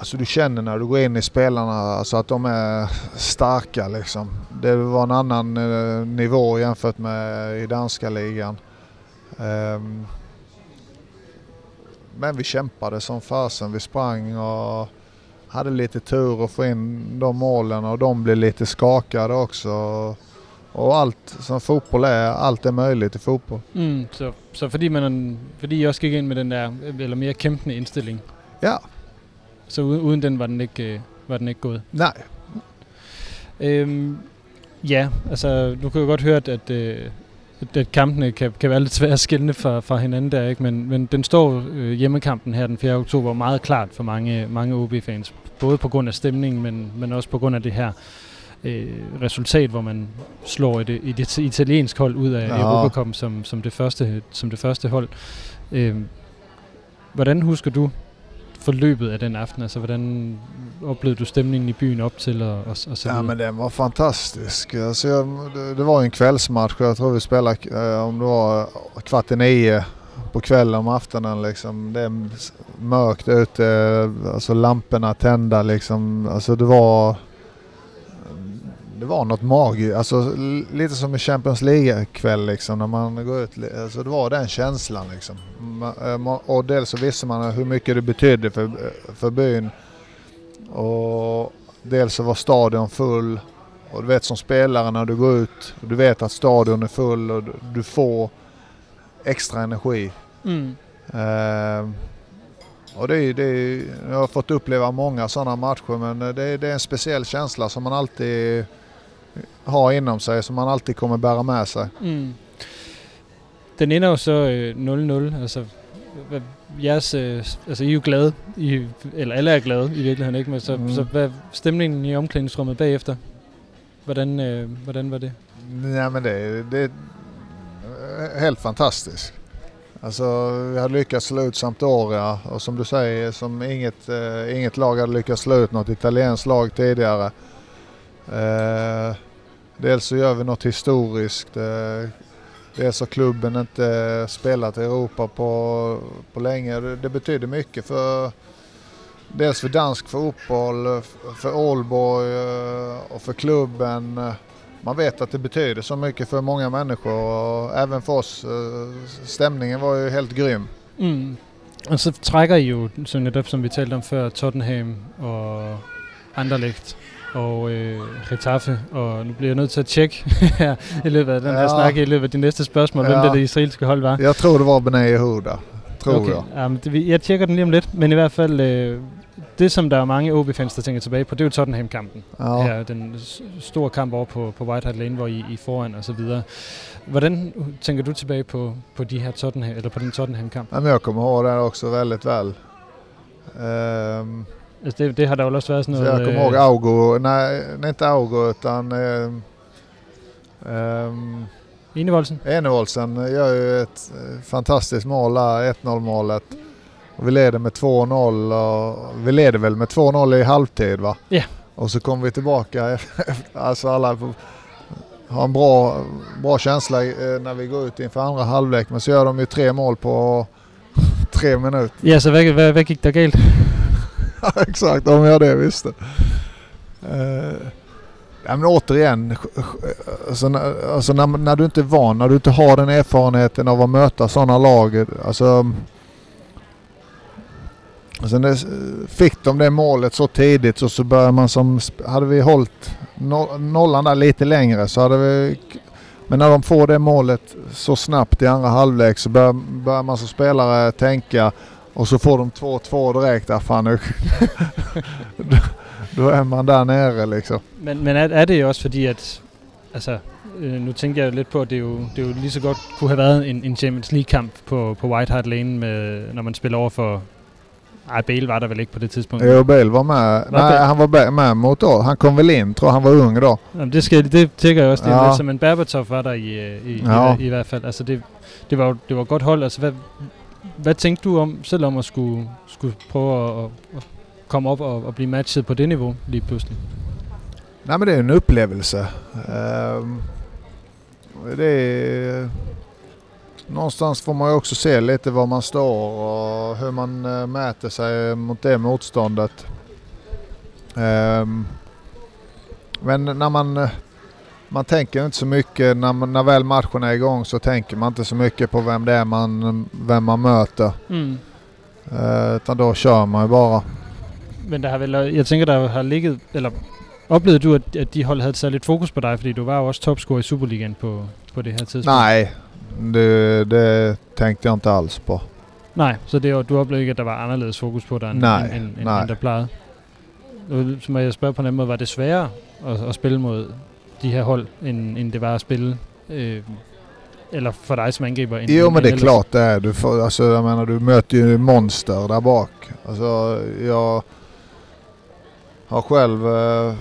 Alltså du känner när du går in i spelarna alltså att de är starka liksom. Det var en annan eh, nivå jämfört med i danska ligan. Ehm, men vi kämpade som fasen. Vi sprang och hade lite tur att få in de målen och de blev lite skakade också. Och allt som fotboll är, allt är möjligt i fotboll. Mm, så, så fordi, man, fordi I også gik ind med den der, øh, eller mere kæmpende indstilling, Ja, så uden, uden den var den ikke, øh, var den ikke gået. nej. Øhm, ja, altså du kan jo godt høre, at, at, øh, at- at kampene kan, kan være lidt svære at skille fra, fra hinanden der, ikke? Men, men den står øh, hjemmekampen her den 4. oktober meget klart for mange, mange OB-fans. Både på grund af stemningen, men, men også på grund af det her øh, resultat, hvor man slår et, et, et italiensk hold ud af Ja. Europacup som, som, det første, som det første hold. Øhm, hvordan husker du forløbet af den aften? Altså, hvordan oplevede du stemningen i byen op til og, og, og Ja men den var fantastisk. Alltså, jag, det, det var en kvällsmatch jag tror vi spelade eh, om det var kvart i nio på kvällen om aftonen liksom. Det är mörkt ute, alltså lamporna tända liksom. Alltså det var var något magiskt, alltså lite som en Champions League-kväll liksom när man går ut. Alltså det var den känslan liksom. Eh, Och dels så visste man hur mycket det betydde för, för byn. Och dels så var stadion full. Och du vet som spelare när du går ut, du vet att stadion är full och du, får extra energi. Mm. Ehm, och det är, det är, jag har fått uppleva många sådana matcher men det är, det är en speciell känsla som man alltid har inom sig, som man alltid kommer bära med sig. Mm. Den ender jo så øh, 0-0, altså hvad jeres, altså I er jo glade, I, eller alle er glade i virkeligheden, ikke? Men så, Mm. så hvad stemningen i omklædningsrummet bagefter? Hvordan, øh, hvordan var det? Ja, men det, det är helt fantastiskt. Alltså, vi hade lyckats slå ut Sampdoria och som du säger, som inget, eh, inget lag hade lyckats slå ut något italienskt lag tidigare. Eh, dels så gör vi något historiskt. Eh, dels har klubben inte spelat i Europa på, på länge. Det, det betyder mycket för dels för dansk fotboll, för Ålborg eh, och för klubben. Man vet att det betyder så mycket för många människor och även för oss. Eh, stämningen var ju helt grym. Mm. Och så trækker I jo, som netop som vi talte om før, Tottenham og Anderlecht og øh, Getafe, og nu bliver jeg nødt til at tjekke her i løbet af den her Ja. snak, i løbet af de næste spørgsmål, hvem Ja. det, det israelske hold var. Jag tror det var Benay Yehuda. Tror okay. Ja, men det, jeg tjekker den lige om lidt, men i hvert fald, øh, det som der er mange OB-fans, der tænker tilbage på, det er jo Tottenham-kampen. Ja. Her, den store kamp over på, på White Hart Lane, hvor I, I foran og så videre. Hvordan tænker du tilbage på, på de her Tottenham, eller på den Tottenham-kamp? Ja, men jag kommer ihåg det också väldigt väl. Altså det, det også været sådan så jag kommer ihåg Augo, nej, nej inte Augo utan ehm, ehm, Enevoldsen? Enevoldsen gör ju ett eh, fantastiskt mål där, 1-0 målet. Och vi leder med 2-0 och vi leder väl med 2-0 i halvtid va? Ja. Och så kommer vi tillbaka, <laughs> alltså alla har en bra, bra känsla eh, när vi går ut inför andra halvlek men så gör de ju tre mål på tre minuter. Ja, så hvad, hvad, hvad gik der galt? Ja, <laughs> Exakt, om jag det visste. Uh, ja, men återigen, alltså, när, alltså när, när du inte är van, när du inte har den erfarenheten av att möta sådana lag. Alltså, alltså fick de det målet så tidigt så, så började man som, hade vi hållit nollan där lite längre så hade vi men när de får det målet så snabbt i andra halvlek så börjar man som spelare tänka och så får de 2-2 direkt. Ah, fan, nu. <laughs> då, är man där nere liksom. Men, men er, er det jo også fordi, at... Altså, øh, nu tænker jeg jo lidt på, at det jo, det jo lige så godt kunne have været en, en Champions League-kamp på, på White Hart Lane, med, når man spiller over for... Ej, Bale var der vel ikke på det tidspunkt. Jo, Bale var med. Var Nej, Bale- han var med mot då. Han kom väl in, tror jag. Han var ung då. Jamen, det, skal, det tænker jeg også, det Ja. som en Berbatov var der i, øh, i, Ja. i, i, hvert fald. Altså, det, det, var, det var et godt hold. Altså, hvad, hvad tænkte du om, selv om at skulle, skulle prøve at, at, komme op og, og blive matchet på det niveau lige pludselig? Nej men det är en upplevelse. Ehm, det är, någonstans får man ju också se lite var man står och hur man øh, eh, mäter sig mot det motståndet. Ehm, men när man, eh, man tänker inte så mycket, när, när väl matchen är igång så tänker man inte så mycket på vem det är man, vem man möter. Mm. Eh, utan då kör man ju bara. Men der har vel, jeg tænker, der har ligget, eller oplevede du, at, at de hold havde et særligt fokus på dig, fordi du var jo også topscorer i Superligaen på, på det her tidspunkt? Nej, det, det tänkte jag inte alls på. Nej, så det, var- du oplevede ikke, at der var anderledes fokus på dig, end, Nej, end, nej. må jeg spørge på en anden måde, var det sværere at, at spille mod de her hold, end, end det var at spille, øh, eller for dig som angriber? End, Jo men det är klart det är. Du, får, alltså, jag menar, du möter ju monster där bak. Alltså, jag har själv eh,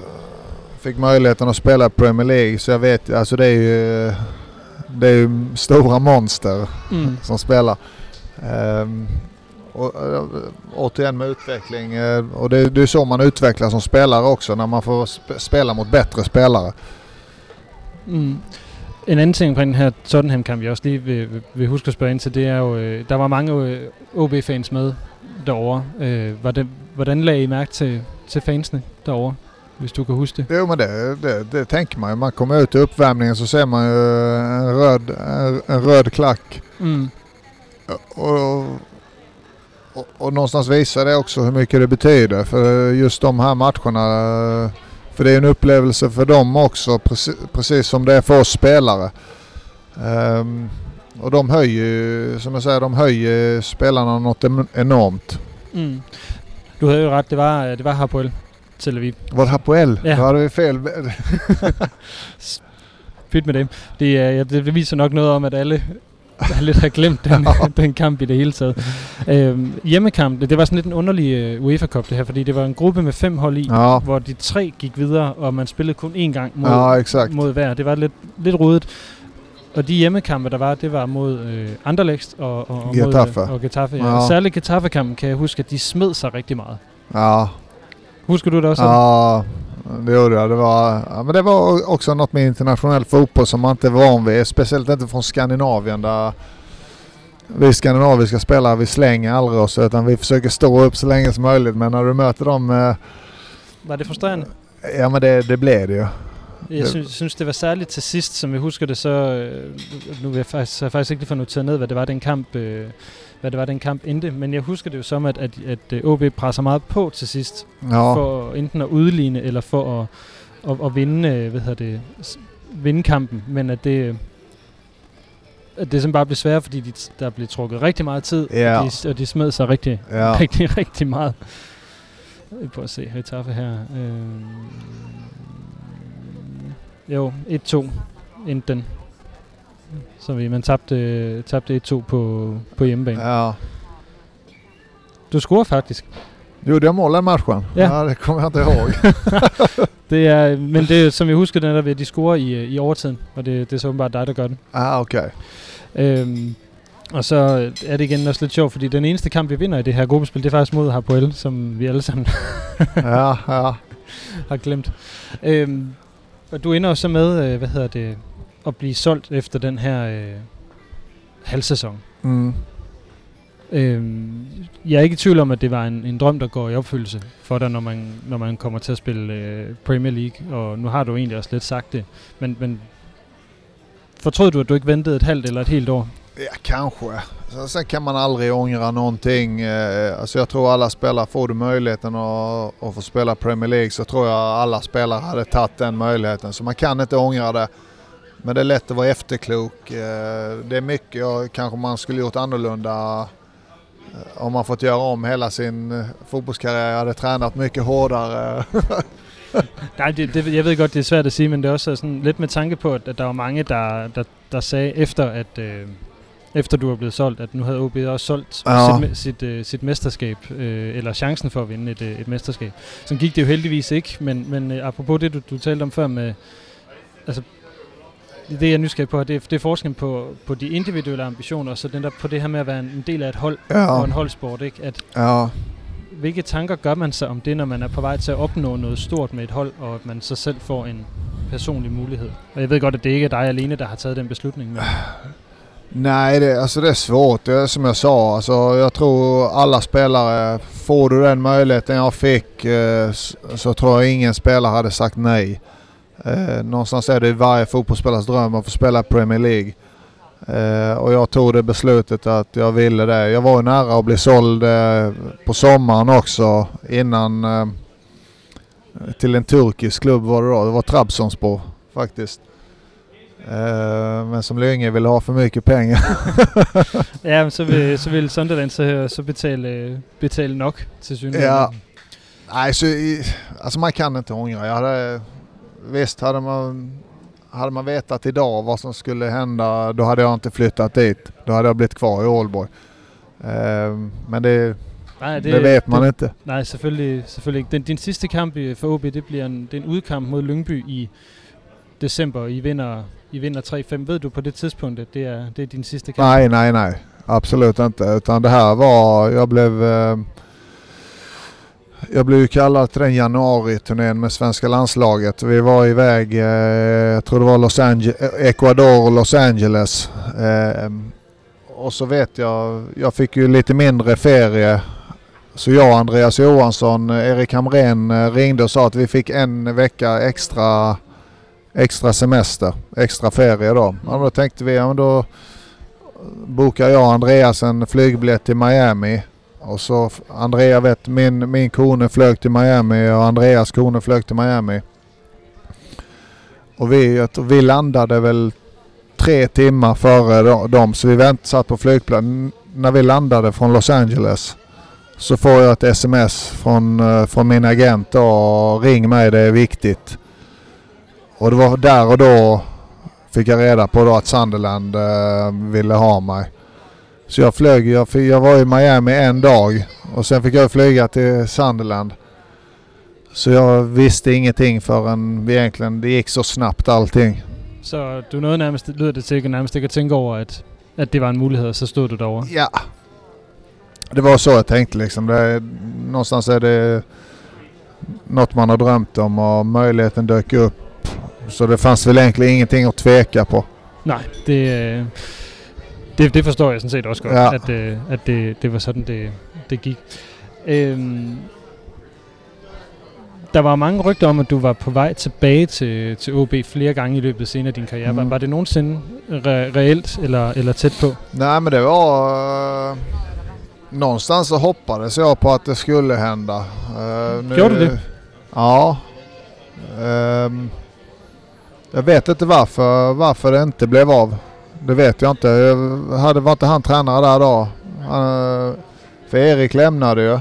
fick möjligheten att spela i Premier League så jag vet alltså det är ju, det är ju stora monster Mm. som spelar. Ehm, och, eh, återigen med utveckling och det, det är så man utvecklas som spelare också när man får sp- spela mot bättre spelare. Mm. En anden ting på den her Tottenham-kamp, jeg også lige vil, vil, huske at spørge ind til, det er jo, øh, der var mange øh, OB-fans med derovre. Øh, var det, hvordan lagde I mærke til, til fansene derovre, hvis du kan huske det? Jo men det, det, det tänker man ju. Man kommer ut i uppvärmningen så ser man ju en röd, en, en röd klack. Mm. Och, och, och någonstans visar det också hur mycket det betyder för just de här matcherna. För det är en upplevelse för dem också precis, precis som det är för oss spelare. Ehm, och de höjer ju, som jag säger, de höjer spelarna något enormt. Mm. Du havde jo ret, det var, det var Hapoel Tel Aviv. Var det här på L? Ja. Då hade vi fel. <laughs> Pyt med det. Det, det, det viser nok noget om, at alle <laughs> lidt have glemt den, <laughs> den kamp i det hele taget. Øhm, hjemmekamp, det, var sådan lidt en underlig uh, UEFA Cup det her, fordi det var en gruppe med fem hold i, Ja. hvor de tre gik videre, og man spillede kun én gang mod, Ja, exakt. mod hver. Det var lidt, lidt rodet. Og de hjemmekampe, der var, det var mod øh, Anderlecht og, og, og, Getafe. Mod, øh, og Getafe. Ja. Ja. Særligt Getafe-kampen kan jeg huske, at de smed sig rigtig meget. Ja, Husker du det også? ja, det gjorde jag. Det var, ja, men det var också något med internationell fotboll som man inte är van vid. Speciellt inte från Skandinavien där vi skandinaviska spelare vi slänger aldrig oss utan vi försöker stå upp så länge som möjligt. Men när du möter dem, eh, Var det frustrerende? ja men det, det blev det ju. Jeg synes, synes, det var særligt til sidst, som jeg husker det, så... Øh, nu vil jeg faktisk, har jeg faktisk ikke lige fået noteret ned, hvad det var, den kamp, øh, hvad det var, den kamp endte. Men jeg husker det jo som, at, at, at øh, OB presser meget på til sidst, Ja, for enten at udligne, eller for at, at, at vinde, øh, hvad hedder det, vinde kampen. Men at det, øh, at det simpelthen bare blev sværere, fordi de, der blev trukket rigtig meget tid, Ja. og, de, og de smed sig rigtig, ja. <laughs> rigtig, rigtig meget. Vi prøver at se Retaffe her. Øh, jo, 1-2 endte den. Så vi, man tabte, tabte 1-2 på, på hjemmebane. Ja. Du scorer faktisk. Gjorde jag mål den matchen? Ja. ja det kommer jag inte ihåg. <laughs> Det er, men det som jeg husker, den er at de scorer i, i overtiden. Og det, det er så åbenbart dig, der gør den. ah, okej. Øhm, og så er det igen også lidt sjovt, fordi den eneste kamp, vi vinder i det her gruppespil, det er faktisk mod Hapoel, som vi alle sammen <laughs> Ja, ja. har glemt. Øhm, og du ender jo så med, øh, hvad hedder det, at blive solgt efter den her øh, halvsæson. Mm. Øhm, jeg er ikke i tvivl om, at det var en, en drøm, der går i opfyldelse for dig, når man, når man kommer til at spille øh, Premier League. Og nu har du egentlig også lidt sagt det. Men, men fortrød du, at du ikke ventede et halvt eller et helt år? Ja, kanske. Så- Sen kan man aldrig ångra någonting. Eh, Alltså jag tror alla spelare, får du möjligheten att, att få spela Premier League så tror jag alla spelare hade tagit den möjligheten. Så man kan inte ångra det. Men det är lätt att vara efterklok. Eh, Det är mycket jag, kanske man skulle gjort annorlunda eh, om man fått göra om hela sin eh, fotbollskarriär. Jag hade tränat mycket hårdare. <laughs> Nej, det, det, jeg ved godt, det er svært at sige, men det er også sådan lidt med tanke på, at, at der var mange, der, der, der sagde efter, at øh, efter du var blevet solgt, at nu havde OB også solgt Ja. sit, sit, øh, sit mesterskab, øh, eller chancen for at vinde et, øh, et mesterskab. Så gik det jo heldigvis ikke, men, men øh, apropos det, du, du talte om før med, altså, det jeg er nysgerrig på, det er, det er forskellen på, på de individuelle ambitioner, og så den der, på det her med at være en, en del af et hold, og en Ja, holdsport, ikke? At, ja. hvilke tanker gør man sig om det, når man er på vej til at opnå noget stort med et hold, og at man så selv får en personlig mulighed? Og jeg ved godt, at det ikke er dig alene, der har taget den beslutning. Men Nej, det, alltså det är svårt. Det är som jag sa, alltså, jag tror alla spelare, får du den möjligheten jag fick eh, s- så tror jag ingen spelare hade sagt nej. Eh, någonstans är det varje fotbollsspelares dröm att få spela Premier League. Eh, och jag tog det beslutet att jag ville det. Jag var ju nära att bli såld eh, på sommaren också innan eh, till en turkisk klubb var det då. Det var Trabzonspor faktiskt. Eh, men som Lynge ville ha för mycket pengar. <laughs> ja, så vil, <laughs> så vil Sunderland så, så betale, betale nok til synligheden. Ja. Nej, så alltså man kan inte ångra. Jag hade, visst, hade man, hade man vetat idag vad som skulle hända, då hade jag inte flyttat dit. Då hade jag blivit kvar i Ålborg. Eh, men det, Nej, det, vet man det, inte. Nej, selvfølgelig, selvfølgelig ikke. Den, din sidste kamp for OB, det bliver en, det en udkamp mod Lyngby i december. I vinder, I vinder 3-5. Ved du på det tidspunkt, at det er, det er din sidste kamp? Nej, nej, nej. Absolut inte. Utan det här var, jag blev... Jag blev ju kallad till den januari-turnén med svenska landslaget. Vi var iväg, eh, jag tror det var Los Angeles, Ecuador och Los Angeles. Eh, och så vet jag, jag fick ju lite mindre ferie. Så jag, Andreas Johansson, eh, Erik Hamrén eh, ringde och sa att vi fick en vecka extra, extra semester, extra ferie då. Ja, då tänkte vi, ja men då bokar jag och Andreas en flygbiljett till Miami. Och så Andrea vet, min, min kone flög till Miami och Andreas kone flög till Miami. Och vi, vi landade väl tre timmar före dem så vi vänt, satt på flygplan. När vi landade från Los Angeles så får jag ett sms från, eh, från min agent och ring mig det är viktigt. Och det var där och då fick jag reda på då att Sunderland eh, ville ha mig. Så jag flög, jag, jag var i Miami en dag och sen fick jag flyga till Sunderland. Så jag visste ingenting förrän vi egentligen, det gick så snabbt allting. Så du nåede nærmest, lyder det til, nærmest ikke at tænke over, at, at det var en mulighed, og så stod du derovre. Ja. Det var så jag tänkte liksom. Det, är- någonstans är det något man har drömt om och möjligheten dök upp. Så det fanns väl egentligen ingenting att tveka på. Nej, det, øh, det, det forstår jeg sådan set også godt, Ja. at, øh, at det, det var sådan, det, det gik. Øhm, der var mange rygter om, at du var på vej tilbage til, til OB flere gange i løbet senere af din karriere. Mm. Var, Mm. var det nogensinde re- reelt eller, eller tæt på? Nej men det var... eh, någonstans så hoppades jag på att det skulle hända. Uh, nu, Gjorde du det? Ja. Ehm, jag vet inte varför, varför det inte blev av. Det vet jag inte. Jag hade, var inte han tränare där då? Han, för Erik lämnade ju.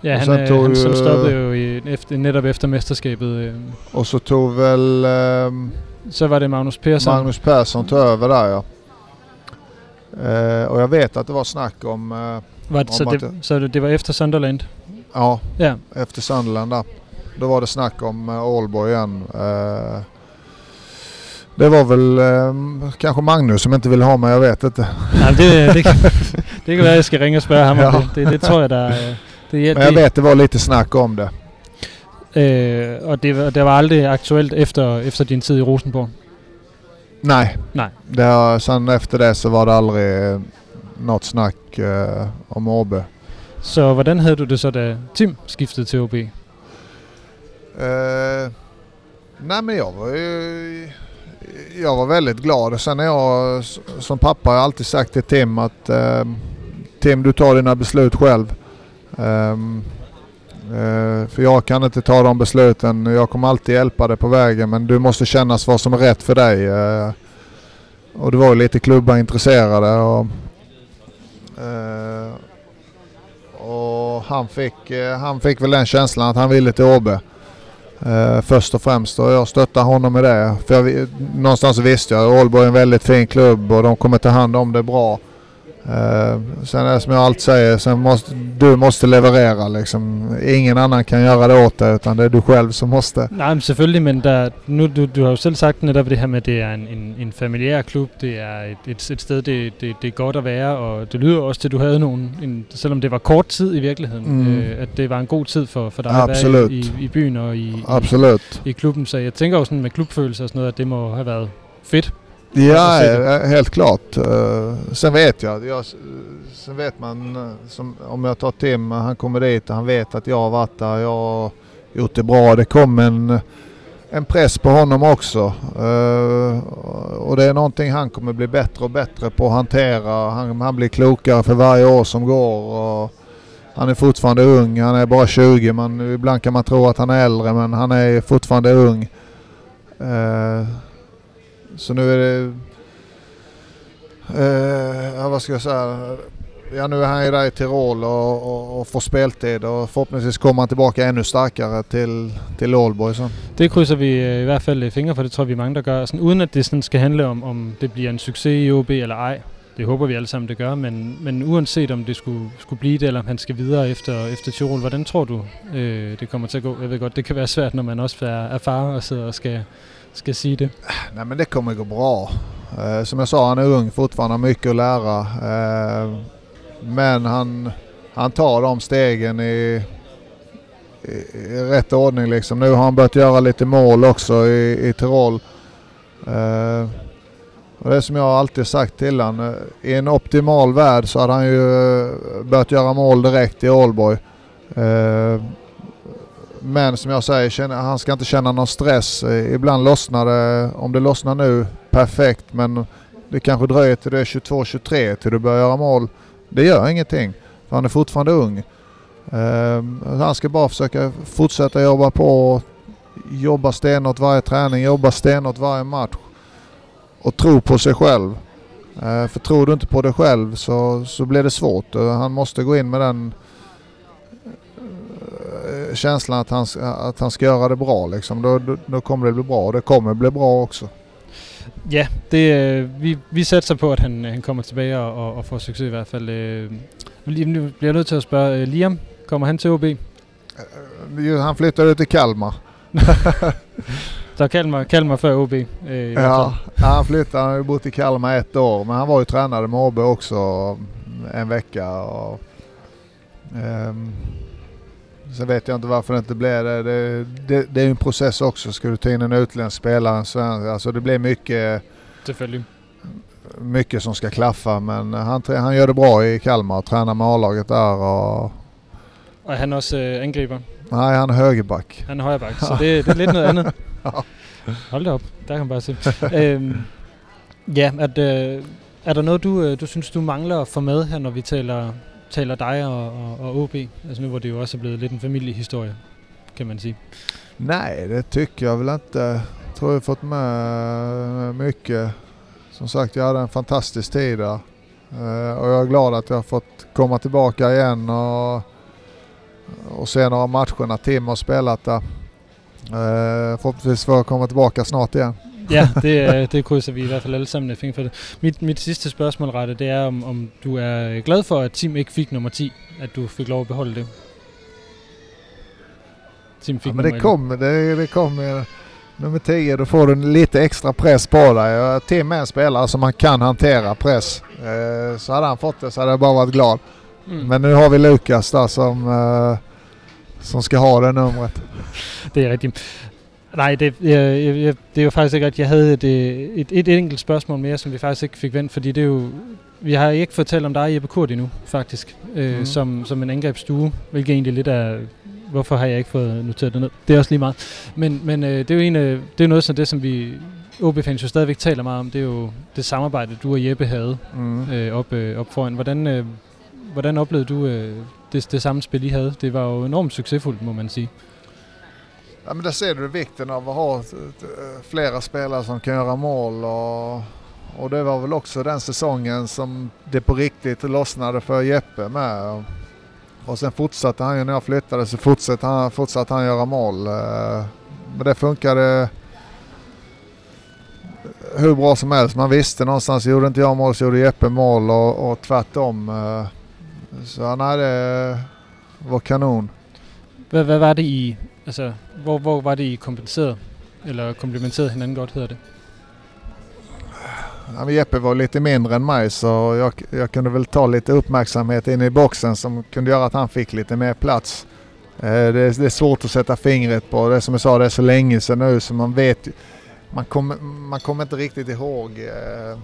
Ja, Og han, tog han, stoppede jo i, efter, netop efter mesterskabet. Øh, Och så tog väl ehm, så var det Magnus Persson. Magnus Persson tog över där ja. Eh, och jag vet att det var snack om, eh, Var det, så, om det, så det, var efter Sunderland? ja, Ja. efter Sunderland där. Då var det snack om uh, Aalborg igen. Eh, det var väl eh, kanske Magnus som inte ville ha mig, jag vet inte. Nej, <laughs> det, det, det kan være, jeg skal ringe og spørge ham om Ja. det. det. Det tror jeg, der er... Det, Men jag vet det var lite snack om det. Øh, og det, var- det var aldrig aktuelt efter, efter din tid i Rosenborg. Nej. Nej. Det, sen efter det så var det aldrig eh, något snack eh, om AB. Så hvordan havde du det så, da Tim skiftede til OB? Eh, nej men jag var ju... Jag var väldigt glad. Sen är jag som pappa har alltid sagt till Tim att eh, Tim du tar dina beslut själv. Ehm, eh, för jag kan inte ta de besluten. Jag kommer alltid hjälpa dig på vägen men du måste kännas vad som är rätt för dig. Eh, och det var ju lite klubbar intresserade. Och, eh, och han, fick, eh, han fick väl den känslan att han ville till Åby. Uh, först och främst och jag stöttar honom i det. För jag, någonstans visste jag att Ålborg är en väldigt fin klubb och de kommer ta hand om det bra. Eh, sen är det som jag alltid säger, sen måste, du måste leverera liksom. Ingen annan kan göra det åt dig utan det är du själv som måste. Nej, men selvfølgelig, men der, nu, du, du har jo selv sagt netop det her med, at det er en, en, en familiær klub, det er et, et, et sted, det, det, det er godt at være, og det lyder også til, at du havde nogen, en, selvom det var kort tid i virkeligheden, Mm. øh, at det var en god tid for, for dig Absolut. at være i, i, byen og i, i, Absolut. i klubben. Så jeg tænker jo sådan med klubfølelse og sådan noget, at det må have været fedt. Ja, du? eh, helt klart. Eh, Sen vet jag, jag sen vet man, eh, som, om jag tar Tim, han kommer dit och han vet att jag har varit där, jag har gjort det bra. Det kom en, en press på honom också. Eh, och det är någonting han kommer bli bättre och bättre på att hantera. Han, han blir klokare för varje år som går. Och han är fortfarande ung, han är bara 20. Man, ibland kan man tro att han är äldre men han är fortfarande ung. Så nu är det... Eh, ja, vad ska jag säga? Ja, nu är han ju där i Tirol och, och, och får speltid och förhoppningsvis kommer han tillbaka ännu starkare till, till Aalborg. Så. Det krydser vi eh, i hvert fald øh, fingre for, det tror vi er mange, der gør. Sådan, uden at det sådan skal handle om, om det bliver en succes i OB eller ej. Det håber vi alle sammen, det gør. Men, men uanset om det skulle, skulle blive det, eller om han skal videre efter, efter Tirol, hvordan tror du, øh, det kommer til at gå? Jeg ved godt, det kan være svært, når man også er, er far og sidder og skal, ska sige det. Nej men det kommer gå bra. Eh, som jag sa, han är ung fortfarande, har mycket att lära. Eh, men han, han tar de stegen i, i, i rätt ordning liksom. Nu har han börjat göra lite mål också i, i Tirol. Eh, och det är som jag alltid sagt till han. Eh, I en optimal värld så hade han ju eh, börjat göra mål direkt i Aalborg. Eh, men som jag säger, han ska inte känna någon stress. Ibland lossnar det, om det lossnar nu, perfekt. Men det kanske dröjer till du är 22-23 till du börjar göra mål. Det gör ingenting, för han är fortfarande ung. Ehm, han ska bara försöka fortsätta jobba på, jobba stenhårt varje träning, jobba stenhårt varje match. Och tro på sig själv. Ehm, för tror du inte på dig själv så, så blir det svårt. Eh, han måste gå in med den känslan att han, att han ska göra det bra. Liksom. Då, då, då kommer det bli bra och det kommer bli bra också. Ja, det, vi, vi satser på, at han, han kommer tilbage og, og, og får succes i hvert fald. Øh, nu bliver jeg nødt til at spørge, øh, Liam, kommer han til OB? Ju- Han flyttade ut till Kalmar. <laughs> Så kald mig før OB. Øh, Ja, han flyttade, han har ju bott i Kalmar ett år men han var ju tränare med AB också en vecka. Och, ehm, sen vet jag inte varför det inte blev det. Det, det, det är ju en process också. Ska du ta in en utländsk spelare, en svensk, alltså det blir mycket, Selvfølgelig. mycket som ska klaffa men han, han gör det bra i Kalmar och tränar med A-laget där. Og er han også øh, angriber. nej, han är högerback. Han er højreback, så det, det er lidt noget andet. <laughs> Ja. Hold da op, der kan man bare se. øhm, ja, at, øh, er der noget, du, øh, du synes, du mangler at få med her, når vi taler, taler dig og, og, og OB? Altså nu hvor det jo også er blevet lidt en familiehistorie, kan man sige. Nej, det tycker jag väl inte. Jag tror jag har fått med mycket. Som sagt, jag hade en fantastisk tid där. Och eh, jag är glad att jag har fått komma tillbaka igen och, och se några matcher när Tim har spelat där. Eh, Förhoppningsvis får jag komma tillbaka snart igen. <laughs> Ja, det, øh, det krydser vi i hvert fald alle sammen et fingre for det. Mit, mit sidste spørgsmål, Rette, det er, om, om du er glad for, at Tim ikke fik nummer 10, at du fik lov at beholde det. Tim fik Ja, men det 11. kommer, det, det kommer nummer 10, då får du lite extra press på dig. Tim är en spelare som man kan hantera press. Eh, Så hade han fått det så hade jag bara varit glad. Mm. Men nu har vi Lukas där som, eh, som ska ha det numret. Det er rigtigt. Nej, det, jeg, jeg, det er jo faktisk ikke rigtigt. Jeg havde et, øh, et, et enkelt spørgsmål mere, som vi faktisk ikke fik vendt, fordi det er jo... Vi har ikke fortalt om dig, Jeppe Kurt, endnu, faktisk, øh, mm. som, som en angrebsstue, hvilket egentlig lidt er... Hvorfor har jeg ikke fået noteret det ned? Det er også lige meget. Men, men øh, det er jo en, øh, det er noget af det, som vi OB-fans jo stadigvæk taler meget om. Det er jo det samarbejde, du og Jeppe havde Mm. øh, op, øh, op foran. Hvordan, øh, hvordan oplevede du øh, det, det samme spil, I havde? Det var jo enormt succesfuldt, må man sige. Ja, men där ser du vikten av att ha eh, flera spelare som kan göra mål. Och, och det var väl också den säsongen som det på riktigt lossnade för Jeppe med. Och sen fortsatte han ju när jag flyttade så fortsatte han, fortsatte han göra mål. Eh, men det funkade hur bra som helst. Man visste någonstans, gjorde inte jag mål så gjorde Jeppe mål och, och tvärtom. Eh, så nej, det var kanon. Vad var det i, altså, hvor, hvor var det I kompenseret, eller komplementeret hinanden godt, hedder det? Ja, men Jeppe var lite mindre än mig så jag, jag kunde väl ta lite uppmärksamhet in i boxen som kunde göra att han fick lite mer plats. Eh, det, är, det är svårt att sätta fingret på. Det är som jag sa, det är så länge sedan nu så man vet ju- man kommer, man kom inte riktigt ihåg eh,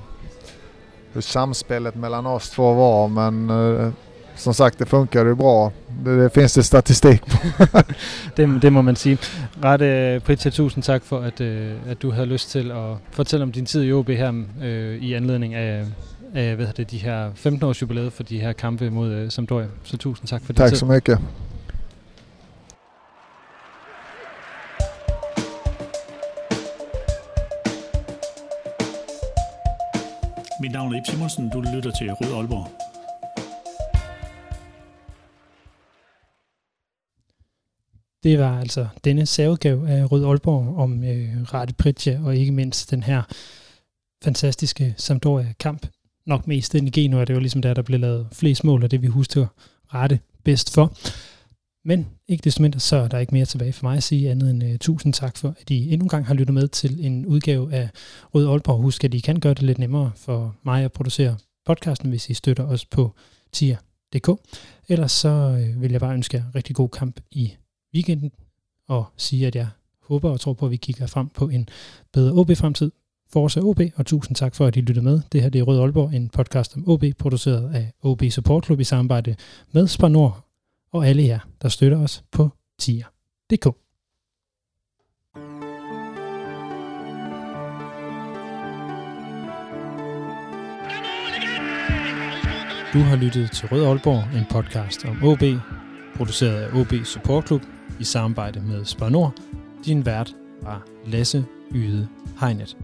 hur samspelet mellan oss två var men eh, som sagt det funkar ju bra. Det, det finns det statistik på. <laughs> Det, det må man sige. Rette Pritja, tusind tak for, at, øh, at du havde lyst til at fortælle om din tid i OB her øh, i anledning af, af hvad det, de her 15 års jubilæet for de her kampe mod øh, Sampdoria. Så tusind tak for din Tack tid. så mycket. Mit navn er Ip Simonsen. Du lytter til Rød Aalborg. Det var altså denne særudgave af Rød Aalborg om øh, Rade Pritja, og ikke mindst den her fantastiske Sampdoria-kamp. Nok mest den i Genua, det var ligesom der, der blev lavet flest mål, og det vi husker Rette bedst for. Men ikke desto mindre, så er der ikke mere tilbage for mig at sige andet end uh, tusind tak for, at I endnu en gang har lyttet med til en udgave af Rød Aalborg. Husk, at I kan gøre det lidt nemmere for mig at producere podcasten, hvis I støtter os på tier.dk. Ellers så øh, vil jeg bare ønske jer rigtig god kamp i weekenden, og sige, at jeg håber og tror på, at vi kigger frem på en bedre OB-fremtid. Forza OB, og tusind tak for, at I lyttede med. Det her det er Rød Aalborg, en podcast om OB, produceret af OB Support Club i samarbejde med Spar Nord, og alle jer, der støtter os på tier.dk. Du har lyttet til Rød Aalborg, en podcast om OB, produceret af OB Support Club i samarbejde med Spar Nord. Din vært var Lasse Yde Hegnet.